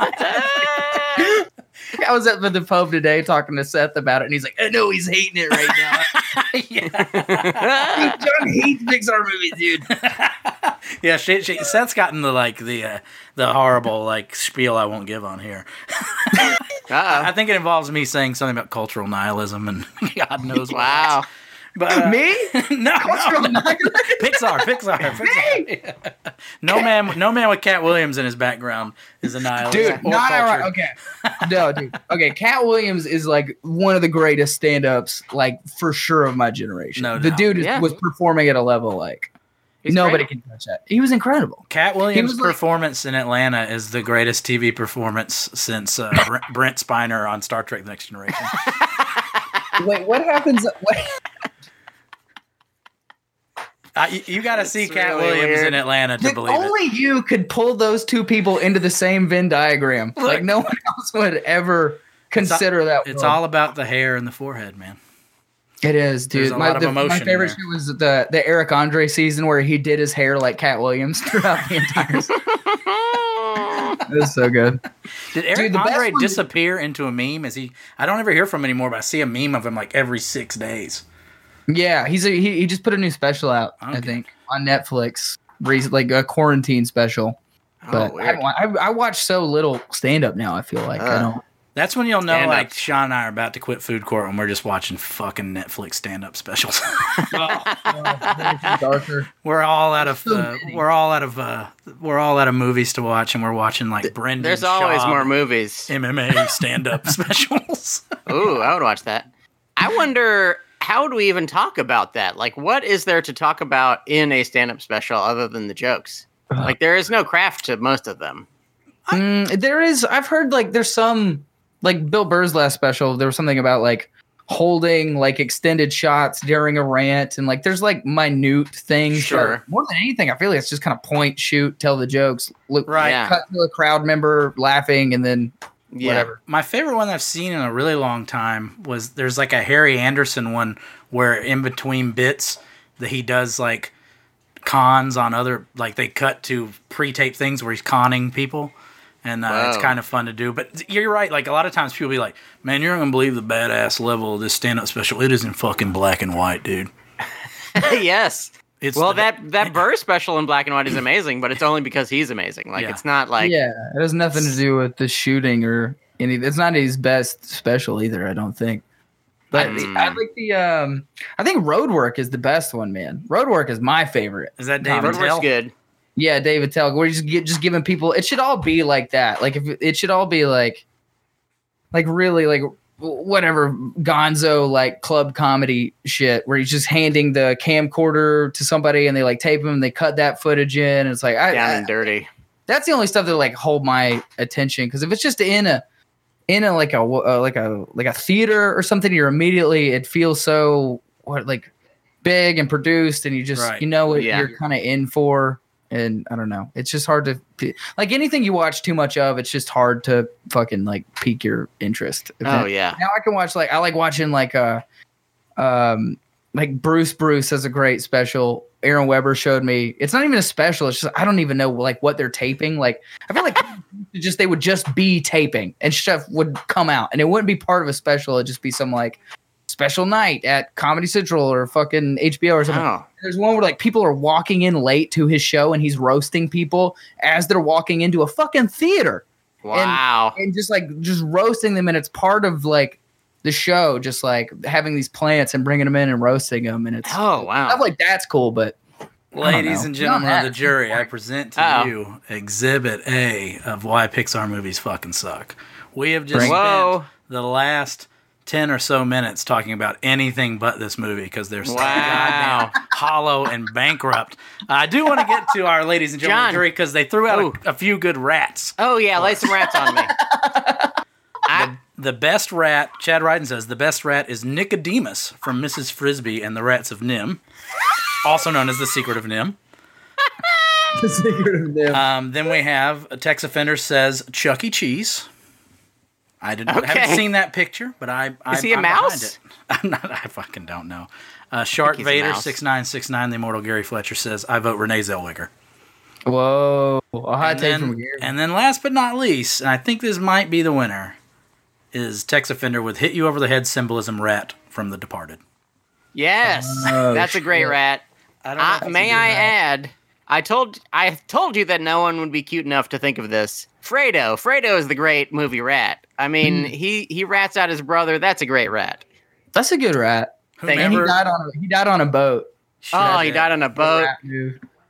I was at the pub today talking to Seth about it, and he's like, "I know he's hating it right now. yeah. John hates Pixar movies, dude." Yeah, she, she, Seth's gotten the like the uh, the horrible like spiel I won't give on here. I Uh-oh. think it involves me saying something about cultural nihilism and God knows what. Wow. But uh, Me? no, Cultural no, no. nihilism? Pixar, Pixar, Pixar. no man, no man with Katt Williams in his background is a nihilist. Dude, not cultured. Okay, no, dude. Okay, Katt Williams is like one of the greatest stand-ups, like for sure of my generation. No the doubt. dude is, Yeah. was performing at a level like He's nobody great. can touch that. He was incredible. Katt Williams' was like- performance in Atlanta is the greatest TV performance since uh, Brent, Brent Spiner on Star Trek: The Next Generation. Wait, what happens? What, Uh, you, you got to see Cat really Williams weird. in Atlanta to Dude, believe it. only you could pull those two people into the same Venn diagram. like no one else would ever consider that. It's world. all about the hair and the forehead, man. It is, There's dude. a My, lot of the- my emotion in favorite show was the the Eric Andre season where he did his hair like Katt Williams throughout the entire. season. it was so good. Did Eric Dude, Andre one- disappear into a meme? Is he? I don't ever hear from him anymore, but I see a meme of him like every six days. Yeah, he's a, he he just put a new special out. I think on Netflix, recent like a quarantine special. But I, weird. haven't wa- I, I watch so little stand up now. I feel like I Uh. don't. That's when you'll know Stand-ups. like Sean and I are about to quit food court when we're just watching fucking Netflix stand up specials. Darker. we're all out of So uh, we're all out of uh, we're all out of movies to watch, and we're watching like Brendan. There's always more movies. MMA stand up specials. Ooh, I would watch that. I wonder how do we even talk about that? Like, what is there to talk about in a stand-up special other than the jokes? Like, there is no craft to most of them. Mm, there is. I've heard like there's some like Bill Burr's last special. There was something about like holding like extended shots during a rant, and like there's like minute things. Sure. more than anything, I feel like it's just kind of point, shoot, tell the jokes, look, Right. Yeah. cut to a crowd member laughing, and then Yeah. whatever. My favorite one I've seen in a really long time was there's like a Harry Anderson one where in between bits that he does like cons on other like they cut to pre-tape things where he's conning people and uh, it's kind of fun to do but you're right like a lot of times people be like man you're not gonna believe the badass level of this stand-up special it is in fucking black and white dude yes. It's Well, the- that that Burr special in black and white is amazing, but it's only because he's amazing. Like, Yeah. it's not like yeah, it has nothing to do with the shooting or any. It's not his best special either. I don't think. But Mm. I like the. um I think Roadwork is the best one, man. Roadwork is my favorite. is that David Roadwork's Tell? good. Yeah, Dave Attell. We're just get, just giving people. It should all be like that. Like if it should all be like, like really like whatever Gonzo like club comedy shit where he's just handing the camcorder to somebody and they like tape him and they cut that footage in. And it's like I, Down I- and dirty. that's the only stuff that like hold my attention because if it's just in a in a like a uh, like a like a theater or something, you're immediately it feels so what like big and produced, and you just Right. you know what Yeah. you're kind of in for. And I don't know, it's just hard to like anything you watch too much of. It's just hard to fucking like pique your interest. Oh it- yeah. now I can watch like I like watching like uh um like Bruce Bruce has a great special. Aaron Weber showed me. It's not even a special. It's just I don't even know like what they're taping. Like I feel like just they would just be taping and stuff would come out and it wouldn't be part of a special. It'd just be some like special night at Comedy Central or fucking HBO or something. Oh. There's one where like people are walking in late to his show and he's roasting people as they're walking into a fucking theater Wow. and just like just roasting them and it's part of like the show just like having these plants and bringing them in and roasting them and it's oh wow. stuff like that's cool but Ladies and gentlemen of the jury, I present to Uh-oh. you Exhibit A of why Pixar movies fucking suck. We have just Bring- Whoa. spent the last 10 or so minutes talking about anything but this movie because they're so Wow. goddamn hollow and bankrupt. I do want to get to our ladies and gentlemen John. jury because they threw out Ooh. a, a few good rats. Oh yeah, lay some rats on me. I, The best rat, Chad Ryden says, the best rat is Nicodemus from Mrs. Frisby and the Rats of NIMH, also known as The Secret of NIMH. the secret of them Um, then we have a Tex Offender says Chuck E. Cheese. I did not Okay. haven't seen that picture, but I, I Is he a I'm behind mouse? it. I'm not. I fucking don't know. Uh, Shark Vader six nine six nine. The immortal Gary Fletcher says I vote Renee Zellweger. whoa a hot And take then, from Gary and then last but not least, and I think this might be the winner, is Tex Offender with "Hit You Over the Head" symbolism rat from The Departed. yes, Oh, that's a great rat. I don't know. I, if that's a may I rat. add? I told I told you that no one would be cute enough to think of this. Fredo. Fredo is the great movie rat. I mean, Hmm. he he rats out his brother. That's a great rat. that's a good rat and he died on a, he died on a boat Oh, he died on a boat,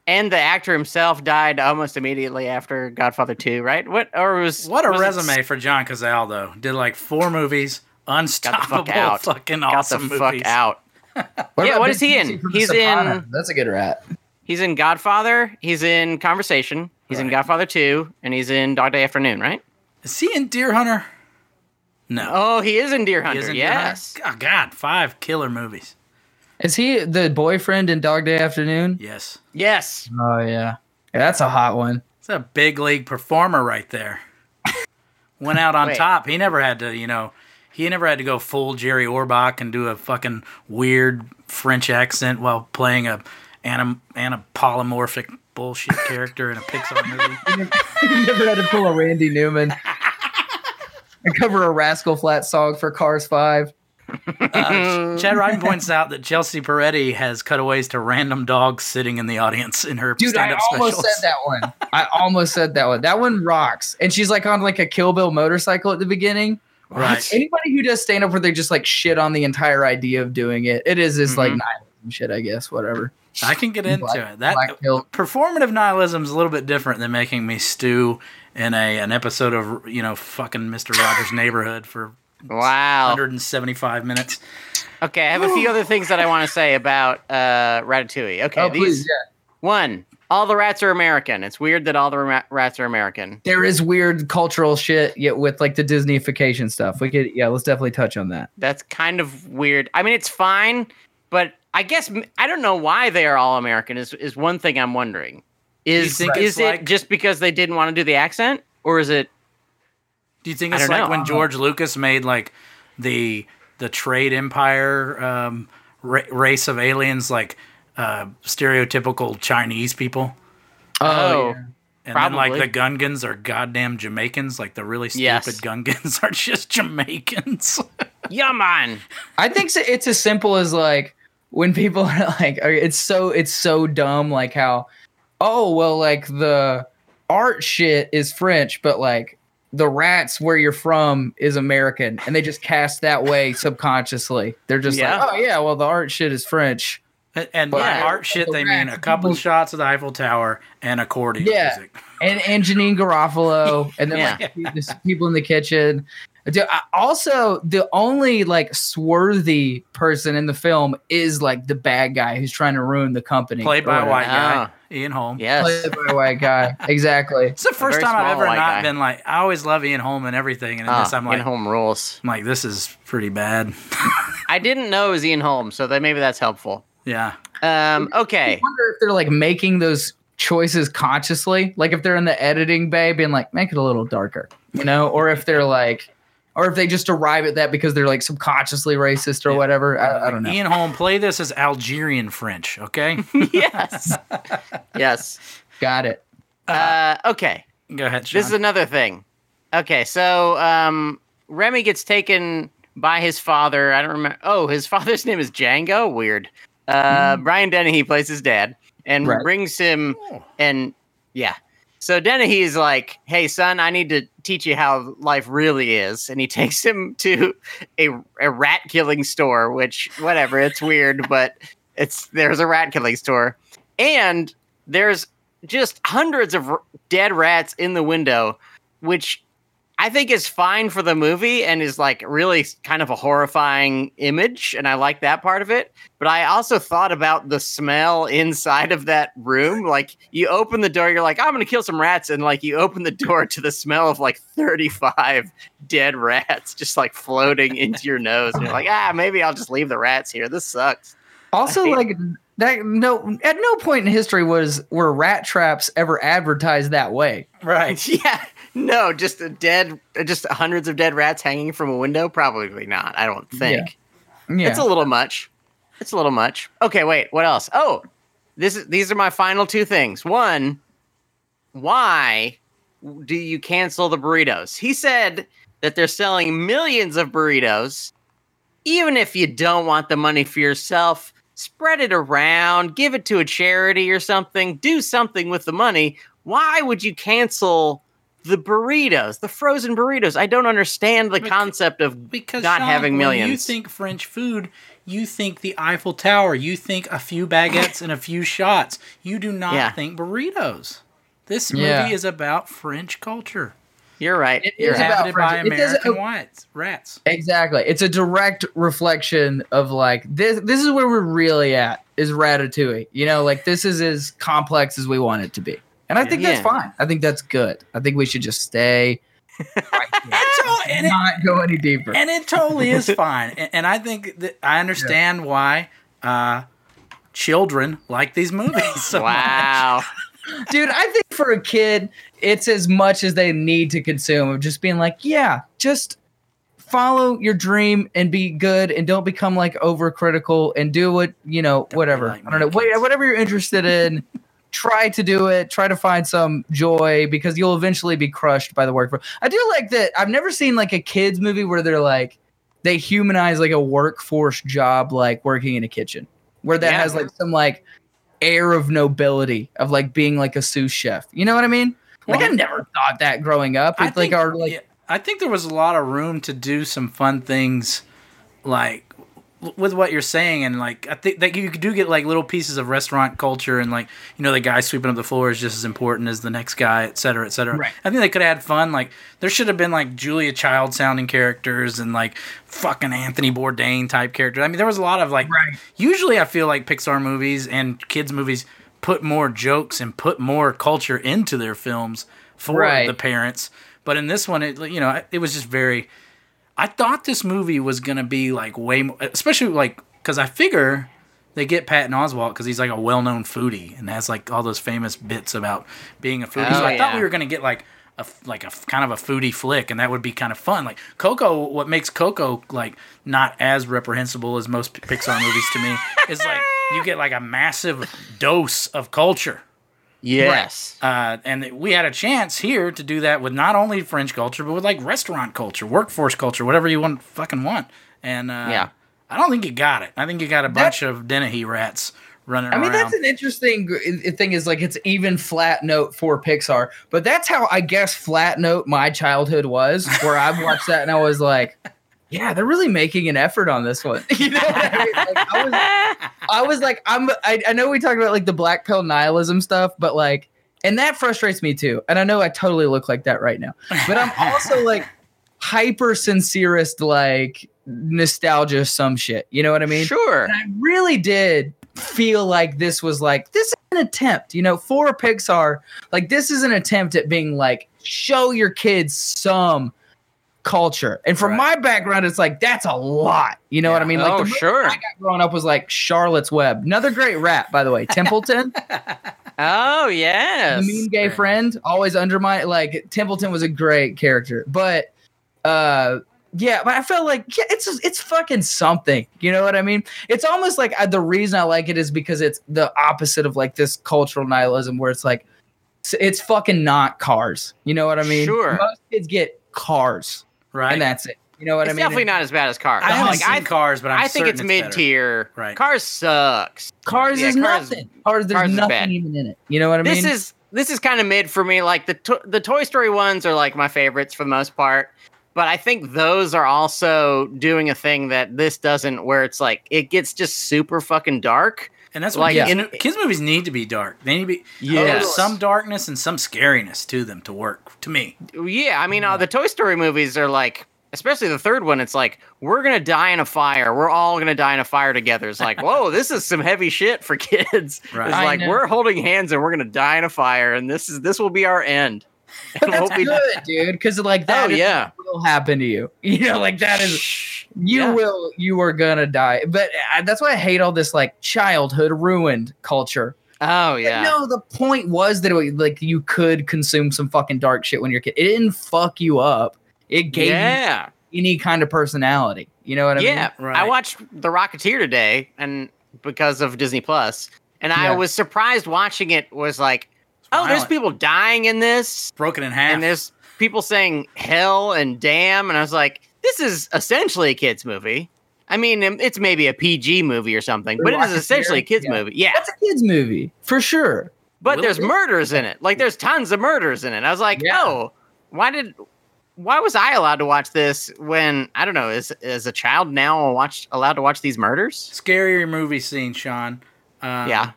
and the actor himself died almost immediately after Godfather Two. Right? What or was What a was it resume for John Cazale, though. Did like four movies, unstoppable, out. fucking Got awesome the fuck movies. out. What Yeah, about what Big is he in? Casey from He's in- that's a good rat He's in Godfather. He's in Conversation. He's in Godfather Two, and he's in Dog Day Afternoon. Right? Is he in Deer Hunter? No. Oh, he is in Deer He Hunter. is in Deer Hunter? yes. Oh, God, five killer movies. Is he the boyfriend in Dog Day Afternoon? Yes. Yes. Oh yeah, yeah that's a hot one. It's a big league performer right there. Went out on Wait. top. He never had to, you know, he never had to go full Jerry Orbach and do a fucking weird French accent while playing a anim, anapolymorphic bullshit character in a Pixar movie. he never had to pull a Randy Newman and cover a Rascal Flat song for Cars Five. Uh, Chad Ryan points out that Chelsea Peretti has cutaways to random dogs sitting in the audience in her Dude, I stand-up almost specials. said that one. I almost said that one. That one rocks. And she's like on like a Kill Bill motorcycle at the beginning. Right. Anybody who does stand up where they just like shit on the entire idea of doing it, it is this like Mhm. nihilism shit, I guess. Whatever. I can get into Black- it. That performative nihilism is a little bit different than making me stew in a an episode of you know fucking Mister Rogers' Neighborhood for Wow. 175 minutes. Okay, I have a few other things that I want to say about uh, Ratatouille. Okay, oh, these please, yeah. one, all the rats are American. It's weird that all the ra- rats are American. There is weird cultural shit yet with like the Disneyfication stuff. We could, yeah, let's definitely touch on that. That's kind of weird. I mean, it's fine, but I guess I don't know why they are all American. Is is one thing I'm wondering. Is think is it like- just because they didn't want to do the accent, or is it? Do you think it's like know. when George Lucas made like the the trade empire um, ra- race of aliens like uh, stereotypical Chinese people? Oh. yeah. And then like the Gungans are goddamn Jamaicans, like the really stupid Yes. Gungans are just Jamaicans. Yeah, man. I think so- it's as simple as like when people are like, it's so it's so dumb. Like how, oh well, like the art shit is French, but like the rats where you're from is American, and they just cast that way subconsciously. They're just Yeah. like, oh yeah, well the art shit is French. And- by art shit, they mean a couple shots of the Eiffel Tower and accordion Yeah. music. and and Janeane Garofalo, and then Yeah. like people in the kitchen. Dude, I- Also, the only like swarthy person in the film is like the bad guy who's trying to ruin the company. Played by a white guy, Oh. Ian Holm. Yes. Played by a white guy. Exactly. It's the first time I've ever not guy. been like, I always love Ian Holm and everything. And in Ah, this, I'm like, Ian Holm rules. I'm like, this is pretty bad. I didn't know it was Ian Holm, so that maybe that's helpful. yeah. Um, I okay. wonder if they're like making those choices consciously, like if they're in the editing bay, being like, make it a little darker, you know, or if they're like, or if they just arrive at that because they're like subconsciously racist or whatever. I, I don't know. Ian Holm, play this as Algerian French, okay? yes. yes. Got it. Uh, okay. Go ahead, Sean. This is another thing. Okay, so um, Remy gets taken by his father. I don't remember. Oh, his father's name is Django. Weird. Uh, Brian Dennehy plays his dad and Right. brings him Oh. and yeah. So Dennehy is like, "Hey, son, I need to teach you how life really is," and he takes him to a, a rat killing store. Which, whatever, it's weird, but it's there's a rat killing store, and there's just hundreds of r- dead rats in the window, which I think is fine for the movie and is like really kind of a horrifying image, and I like that part of it. But I also thought about the smell inside of that room. Like you open the door, you're like, I'm gonna kill some rats, and like you open the door to the smell of like 35 dead rats just like floating into your nose, and you're like, ah, maybe I'll just leave the rats here. This sucks. Also, like that. No, at no point in history was were rat traps ever advertised that way. right. Yeah, no, just a dead, just hundreds of dead rats hanging from a window. Probably not. I don't think. Yeah, It's a little much. It's a little much. Okay, wait. What else? Oh, this is these are my final two things. One, why do you cancel the burritos? He said that they're selling millions of burritos. Even if you don't want the money for yourself, spread it around, give it to a charity or something, do something with the money. Why would you cancel the burritos, the frozen burritos? I don't understand the Beca- concept of Because not Sean, having When you think French food, you think the Eiffel Tower. You think a few baguettes and a few shots. You do not Yeah. think burritos. This movie Yeah. is about French culture. You're right. It You're is right. about Inhabited by French- it American whites, rats. exactly. It's a direct reflection of like this. This is where we're really at. Is Ratatouille? You know, like this is as complex as we want it to be, and I think that's Yeah. fine. I think that's good. I think we should just stay And to- and it- Not go any deeper. and it totally is fine. And, and I think that I understand why uh, children like these movies. So much. Wow. Dude, I think for a kid, it's as much as they need to consume of just being like, yeah, just follow your dream and be good and don't become like overcritical and do what, you know, whatever. like I don't know. kids. whatever you're interested in, try to do it. Try to find some joy because you'll eventually be crushed by the work. I do like that. I've never seen like a kids movie where they're like, they humanize like a workforce job, like working in a kitchen, where that Yeah. has like some like air of nobility of like being like a sous chef. You know what I mean? Like I never thought that growing up. I It's like think- our like yeah, I think there was a lot of room to do some fun things, like with what you're saying, and like I think that you do get like little pieces of restaurant culture, and like you know the guy sweeping up the floor is just as important as the next guy, et cetera, et cetera. Right. I think they could have had fun. Like there should have been like Julia Child sounding characters and like fucking Anthony Bourdain type characters. I mean, there was a lot of like. Right. Usually, I feel like Pixar movies and kids movies put more jokes and put more culture into their films for Right. the parents. But in this one, it you know it was just very. I thought this movie was gonna be like way more, especially like because I figure they get Patton Oswalt because he's like a well-known foodie and has like all those famous bits about being a foodie. Oh, so I thought we were gonna get like a like a kind of a foodie flick, and that would be kind of fun. Like Coco, what makes Coco like not as reprehensible as most Pixar movies to me is like you get like a massive dose of culture. Yes. Uh, and we had a chance here to do that with not only French culture, but with like restaurant culture, workforce culture, whatever you want, fucking want. And uh, Yeah. I don't think you got it. I think you got a bunch of Dennehy rats running I mean, around. that's an interesting thing. Is like it's even flat note for Pixar, but that's how I guess flat note my childhood was. Where I watched that and I was like, "Yeah, they're really making an effort on this one." You know, I, mean? like, I was, I was like, I'm. I, I know we talked about like the black pill nihilism stuff, but like, and that frustrates me too. And I know I totally look like that right now, but I'm also like hyper sincerist, like nostalgia, some shit. You know what I mean? sure. And I really did feel like this was like this is an attempt, you know, for Pixar. Like this is an attempt at being like show your kids some culture. And from Right. my background, it's like that's a lot. You know what I mean? Like oh, the sure. I got growing up was like Charlotte's Web. Another great rap, by the way. Templeton, Oh, yes. the mean gay friend, always undermine like Templeton was a great character. But uh yeah, but I felt like yeah, it's it's fucking something. You know what I mean? It's almost like uh, the reason I like it is because it's the opposite of like this cultural nihilism, where it's like it's, it's fucking not cars. You know what I mean? Sure. Most kids get cars, right. and that's it. You know what it's I mean? definitely not as bad as Cars. I haven't like, seen I, Cars, but I'm I think certain it's mid tier. Right. Cars sucks. Cars Yeah, is Cars- nothing. Cars, there's Cars is nothing even in it. You know what I mean? This is this is kind of mid for me. Like the to- the Toy Story ones are like my favorites for the most part, but I think those are also doing a thing that this doesn't, where it's like it gets just super fucking dark. And that's what Like, kids, in- kids movies need to be dark. They need to be Yes. there's some darkness and some scariness to them to work. To me, Yeah, I mean, uh, the Toy Story movies are like, especially the third one. It's like we're gonna die in a fire. We're all gonna die in a fire together. It's like, whoa, this is some heavy shit for kids. Right. It's I like know. we're holding hands and we're gonna die in a fire, and this is this will be our end. But that's we'll good, dude. Because like that Oh, yeah. will happen to you. You know, like that is you Yeah. will you are gonna die but uh, that's why i hate all this like childhood ruined culture Oh But yeah. no the point was that it, was, like you could consume some fucking dark shit when you're a kid it didn't fuck you up it gave yeah. you any kind of personality you know what i yeah. mean Right. I watched The Rocketeer today, and because of Disney Plus, and I was surprised watching it. Was like, oh, there's people dying in this. broken in half. and there's people saying hell and damn and i was like this is essentially a kids movie i mean um, it's maybe a pg movie or something but it is Rocketeer? essentially a kids Yeah. movie yeah that's a kids movie for sure but Will there's it? murders in it like there's tons of murders in it i was like Yeah. oh why did why was i allowed to watch this when i don't know is is a child now watch allowed to watch these murders scary movie scene, Sean. Um, yeah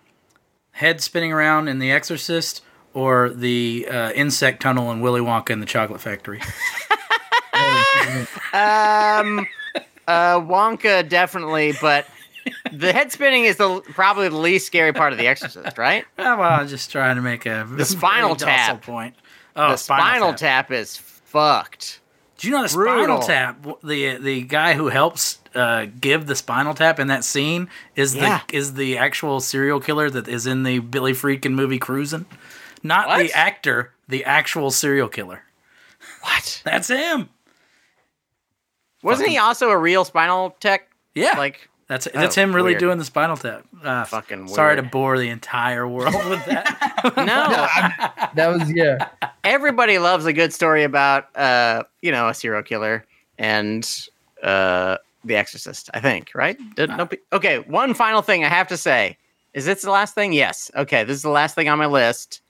head spinning around in The Exorcist or the uh, insect tunnel in Willy Wonka and the Chocolate Factory. um uh wonka definitely but the head spinning is the probably the least scary part of the exorcist right Ah, well, I was just trying to make a The spinal tap. point. Oh, the spinal, tap. is fucked. Do you know the Brutal. Spinal Tap? The the guy who helps uh, give the Spinal Tap in that scene is Yeah. the is the actual serial killer that is in the Billy Friedkin movie Cruising, not What? the actor, the actual serial killer. What? That's him. Wasn't he also a real spinal tech? Yeah, Like, that's that's Oh, him really weird. doing the Spinal Tap. Uh, Fucking Sorry to bore the entire world with that. no. That was yeah. Everybody loves a good story about, uh, you know, a serial killer and uh, The Exorcist. I think, right? Did, no, okay. One final thing I have to say. Is this the last thing? Yes. Okay. This is the last thing on my list.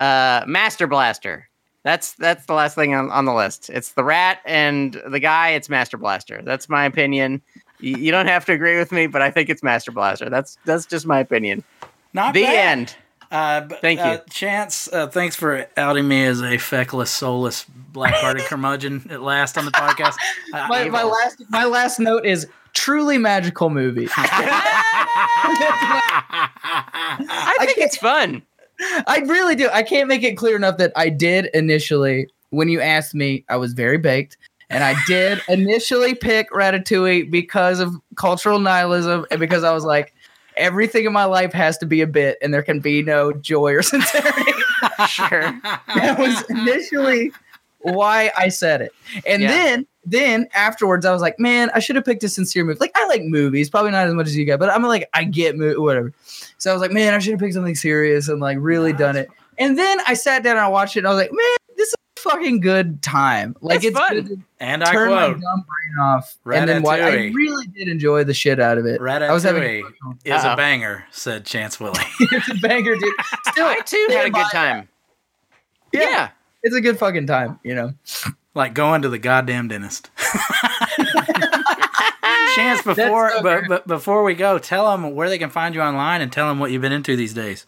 Uh, Master Blaster. That's that's the last thing on, on the list. It's the rat and the guy. It's Master Blaster. That's my opinion. You, you don't have to agree with me, but I think it's Master Blaster. That's that's just my opinion. Not The bad. end. Uh, but, Thank you. uh, Chance. Uh, thanks for outing me as a feckless, soulless, black-hearted curmudgeon at last on the podcast. Uh, My, my last my last note is truly magical movie. I think it's fun. I really do. I can't make it clear enough that I did initially, when you asked me, I was very baked. And I did initially pick Ratatouille because of cultural nihilism and because I was like, everything in my life has to be a bit and there can be no joy or sincerity. Sure. that was initially why I said it. And Yeah. then then afterwards I was like, man, I should have picked a sincere movie. Like I like movies, probably not as much as you guys, but I'm like, I get mo- whatever. So I was like, man, I should have picked something serious and like really done it. And then I sat down and I watched it and I was like, man, this is a fucking good time. Like It's it's, fun. good to and I turn my quote: dumb brain off. And then watch, I really did enjoy the shit out of it. I was having "Ratatouille fun. is Uh-oh. a banger," said Chance Willie. it's a banger, dude. Still, I too had a good time. Yeah. Yeah. It's a good fucking time, you know. like going to the goddamn dentist. Chance, before so but, good. but before we go, tell them where they can find you online and tell them what you've been into these days.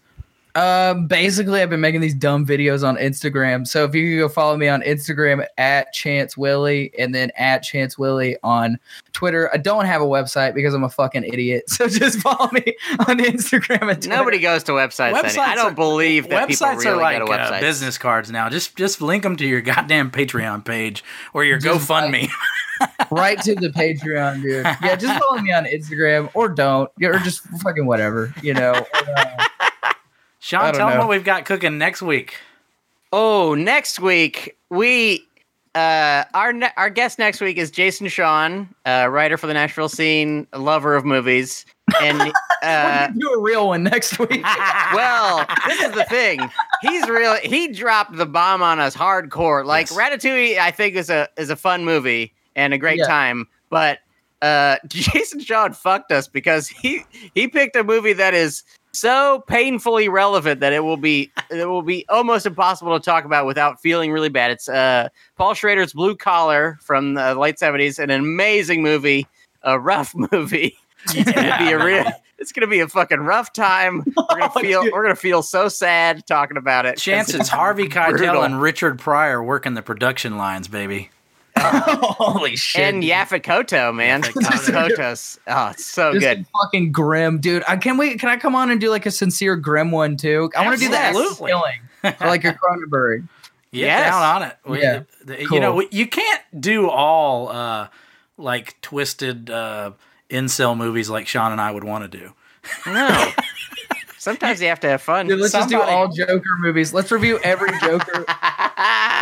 Um, basically, I've been making these dumb videos on Instagram. So if you could go follow me on Instagram at Chance Willie and then at Chance Willie on Twitter. I don't have a website because I'm a fucking idiot. So just follow me on Instagram and Twitter. Nobody goes to websites. Websites anymore. I don't are- believe that people Websites really are like go to uh, business cards now. Just just link them to your goddamn Patreon page or your Just GoFundMe. right to the Patreon, dude. Yeah, just follow me on Instagram or don't, or just fucking whatever, you know. Or, uh, Sean, I don't tell them what we've got cooking next week. Oh, next week we uh our ne- our guest next week is Jason Sean, uh, writer for the Nashville scene, a lover of movies, and uh, do a real one next week. well, this is the thing. He's real. He dropped the bomb on us hardcore. Like Yes. Ratatouille, I think is a is a fun movie and a great Yeah. time. But uh, Jason Sean fucked us because he he picked a movie that is so painfully relevant that it will be it will be almost impossible to talk about without feeling really bad. It's uh, Paul Schrader's Blue Collar from the late seventies, an amazing movie, a rough movie. It's gonna be a real. It's gonna be a fucking rough time. We're gonna Oh, feel. We're gonna feel so sad talking about it. Chance, it's Harvey Keitel brutal. and Richard Pryor working the production lines, baby. Holy shit. and dude. Yaphet Kotto, man. Yaphet Kotto. Kotto's. Oh, it's so Just good. fucking grim, dude. I can we can I come on and do like a sincere grim one too? I want to do that Absolutely. killing, or like a Cronenberg. Yeah, Yes. down on it. We- Yeah. the- You Cool. know, we- you can't do all uh, like twisted uh, incel movies like Sean and I would want to do. No. Sometimes you have to have fun. Dude, let's just do all Joker movies. Let's review every Joker,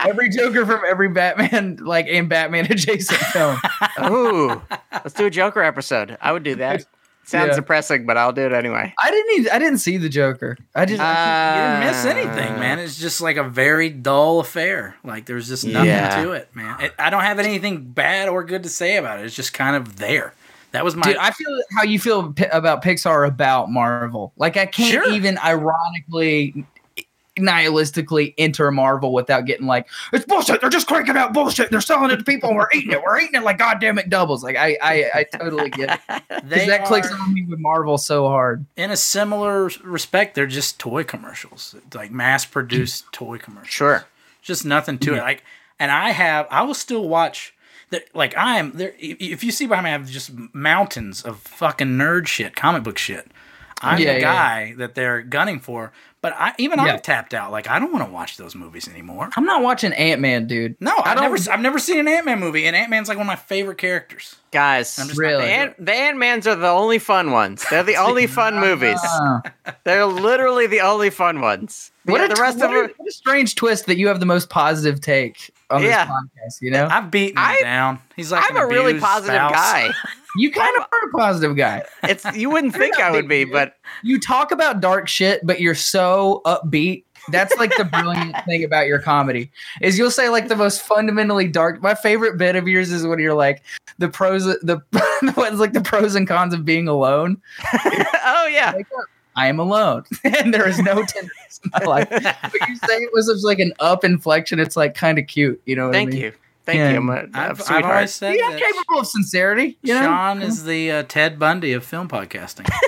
every Joker from every Batman, like and Batman adjacent film. Ooh, let's do a Joker episode. I would do that. Sounds Yeah. depressing, but I'll do it anyway. I didn't even, I didn't see the Joker. I just Uh, You didn't miss anything, man. It's just like a very dull affair. Like there's just nothing Yeah. to it, man. It, I don't have anything bad or good to say about it. It's just kind of there. That was my. Dude, I feel how you feel pi- about Pixar about Marvel. Like I can't Sure. even ironically nihilistically enter Marvel without getting like it's bullshit. They're just cranking out bullshit. They're selling it to people and we're eating it. We're eating it like goddamn McDoubles. Like I I, I totally get it. that clicks on me with Marvel so hard. in a similar respect, they're just toy commercials, like mass produced toy commercials. Sure. just nothing to it. Like, and I have, I will still watch. The, like I am there. If if you see behind me, I have just mountains of fucking nerd shit, comic book shit. I'm Yeah, the yeah. guy that they're gunning for. But I even Yeah. I've tapped out. Like I don't want to watch those movies anymore. I'm not watching Ant Man, dude. No, I I've don't. never I've never seen an Ant Man movie, and Ant Man's like one of my favorite characters. Guys, I'm just Really? the Ant the Ant-Mans are the only fun ones. They're the only fun movies. Uh, They're literally the only fun ones. what, Yeah, a, the rest what, of a, them. what a strange twist that you have the most positive take on Yeah. this podcast. You know, I've beaten him I- down. He's like I'm a really positive spouse. guy. you kind of are a positive guy. It's you wouldn't think I would be, but You talk about dark shit, but you're so upbeat. That's like the brilliant thing about your comedy is you'll say like the most fundamentally dark. My favorite bit of yours is when you're like the pros, the ones like the pros and cons of being alone. oh yeah. Wake up, I am alone, and there is no tenderness in my life. But you say it was such like an up inflection. It's like kind of cute. You know what Thank I mean? you. Thank Yeah. you. I'm a, I've, a I've always said Yeah, that capable of sincerity. You know, Sean is the uh, Ted Bundy of film podcasting.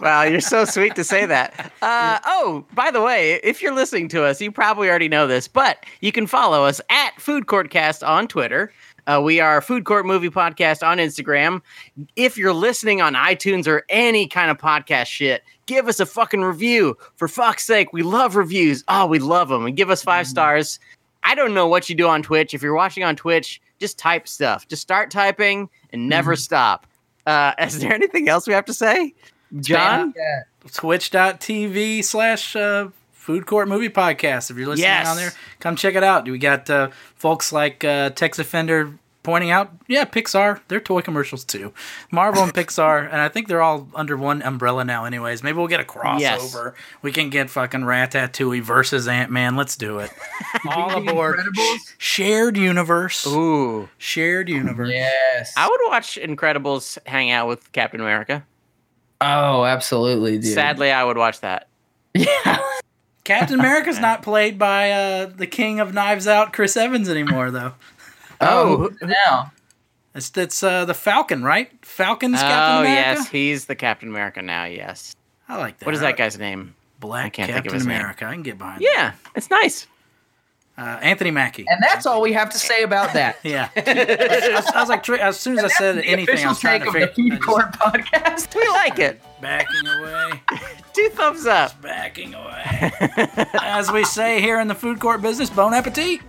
Wow, you're so sweet to say that. Uh, oh, by the way, if you're listening to us, you probably already know this, but you can follow us at Food Court Cast on Twitter. Uh, we are Food Court Movie Podcast on Instagram. If you're listening on iTunes or any kind of podcast shit, give us a fucking review. For fuck's sake, we love reviews. Oh, we love them. And give us 5 stars. I don't know what you do on Twitch. If you're watching on Twitch, just type stuff. Just start typing and never stop. Uh, is there anything else we have to say? John? Twitch.tv slash uh, Food Court Movie Podcast. If you're listening Yes. on there, come check it out. We got uh, folks like uh, Tex Offender pointing out, yeah, Pixar, they're toy commercials too. Marvel and Pixar, and I think they're all under one umbrella now, anyways. Maybe we'll get a crossover. Yes. We can get fucking Ratatouille versus Ant Man. Let's do it. all aboard. Incredibles? Shared universe. Ooh. Shared universe. Yes. I would watch Incredibles hang out with Captain America. oh, absolutely, dude. Sadly, I would watch that. Yeah. Captain America's not played by uh, the king of Knives Out, Chris Evans, anymore, though. Oh, now. It's it's uh, the Falcon, right? Falcon's Oh, Captain America. yes, he's the Captain America now. Yes. I like that. What is that guy's name? Black I can't think Captain of his name. America. I can get behind. Yeah, it's nice. That. Uh, Anthony Mackie. And that's all we have to say about that. yeah. I, was, I was like, as soon as I said the anything, I was trying take to of the. Food Court podcast. We like it. Backing away, Two thumbs up. backing away. As we say here in the food court business, bon appetit.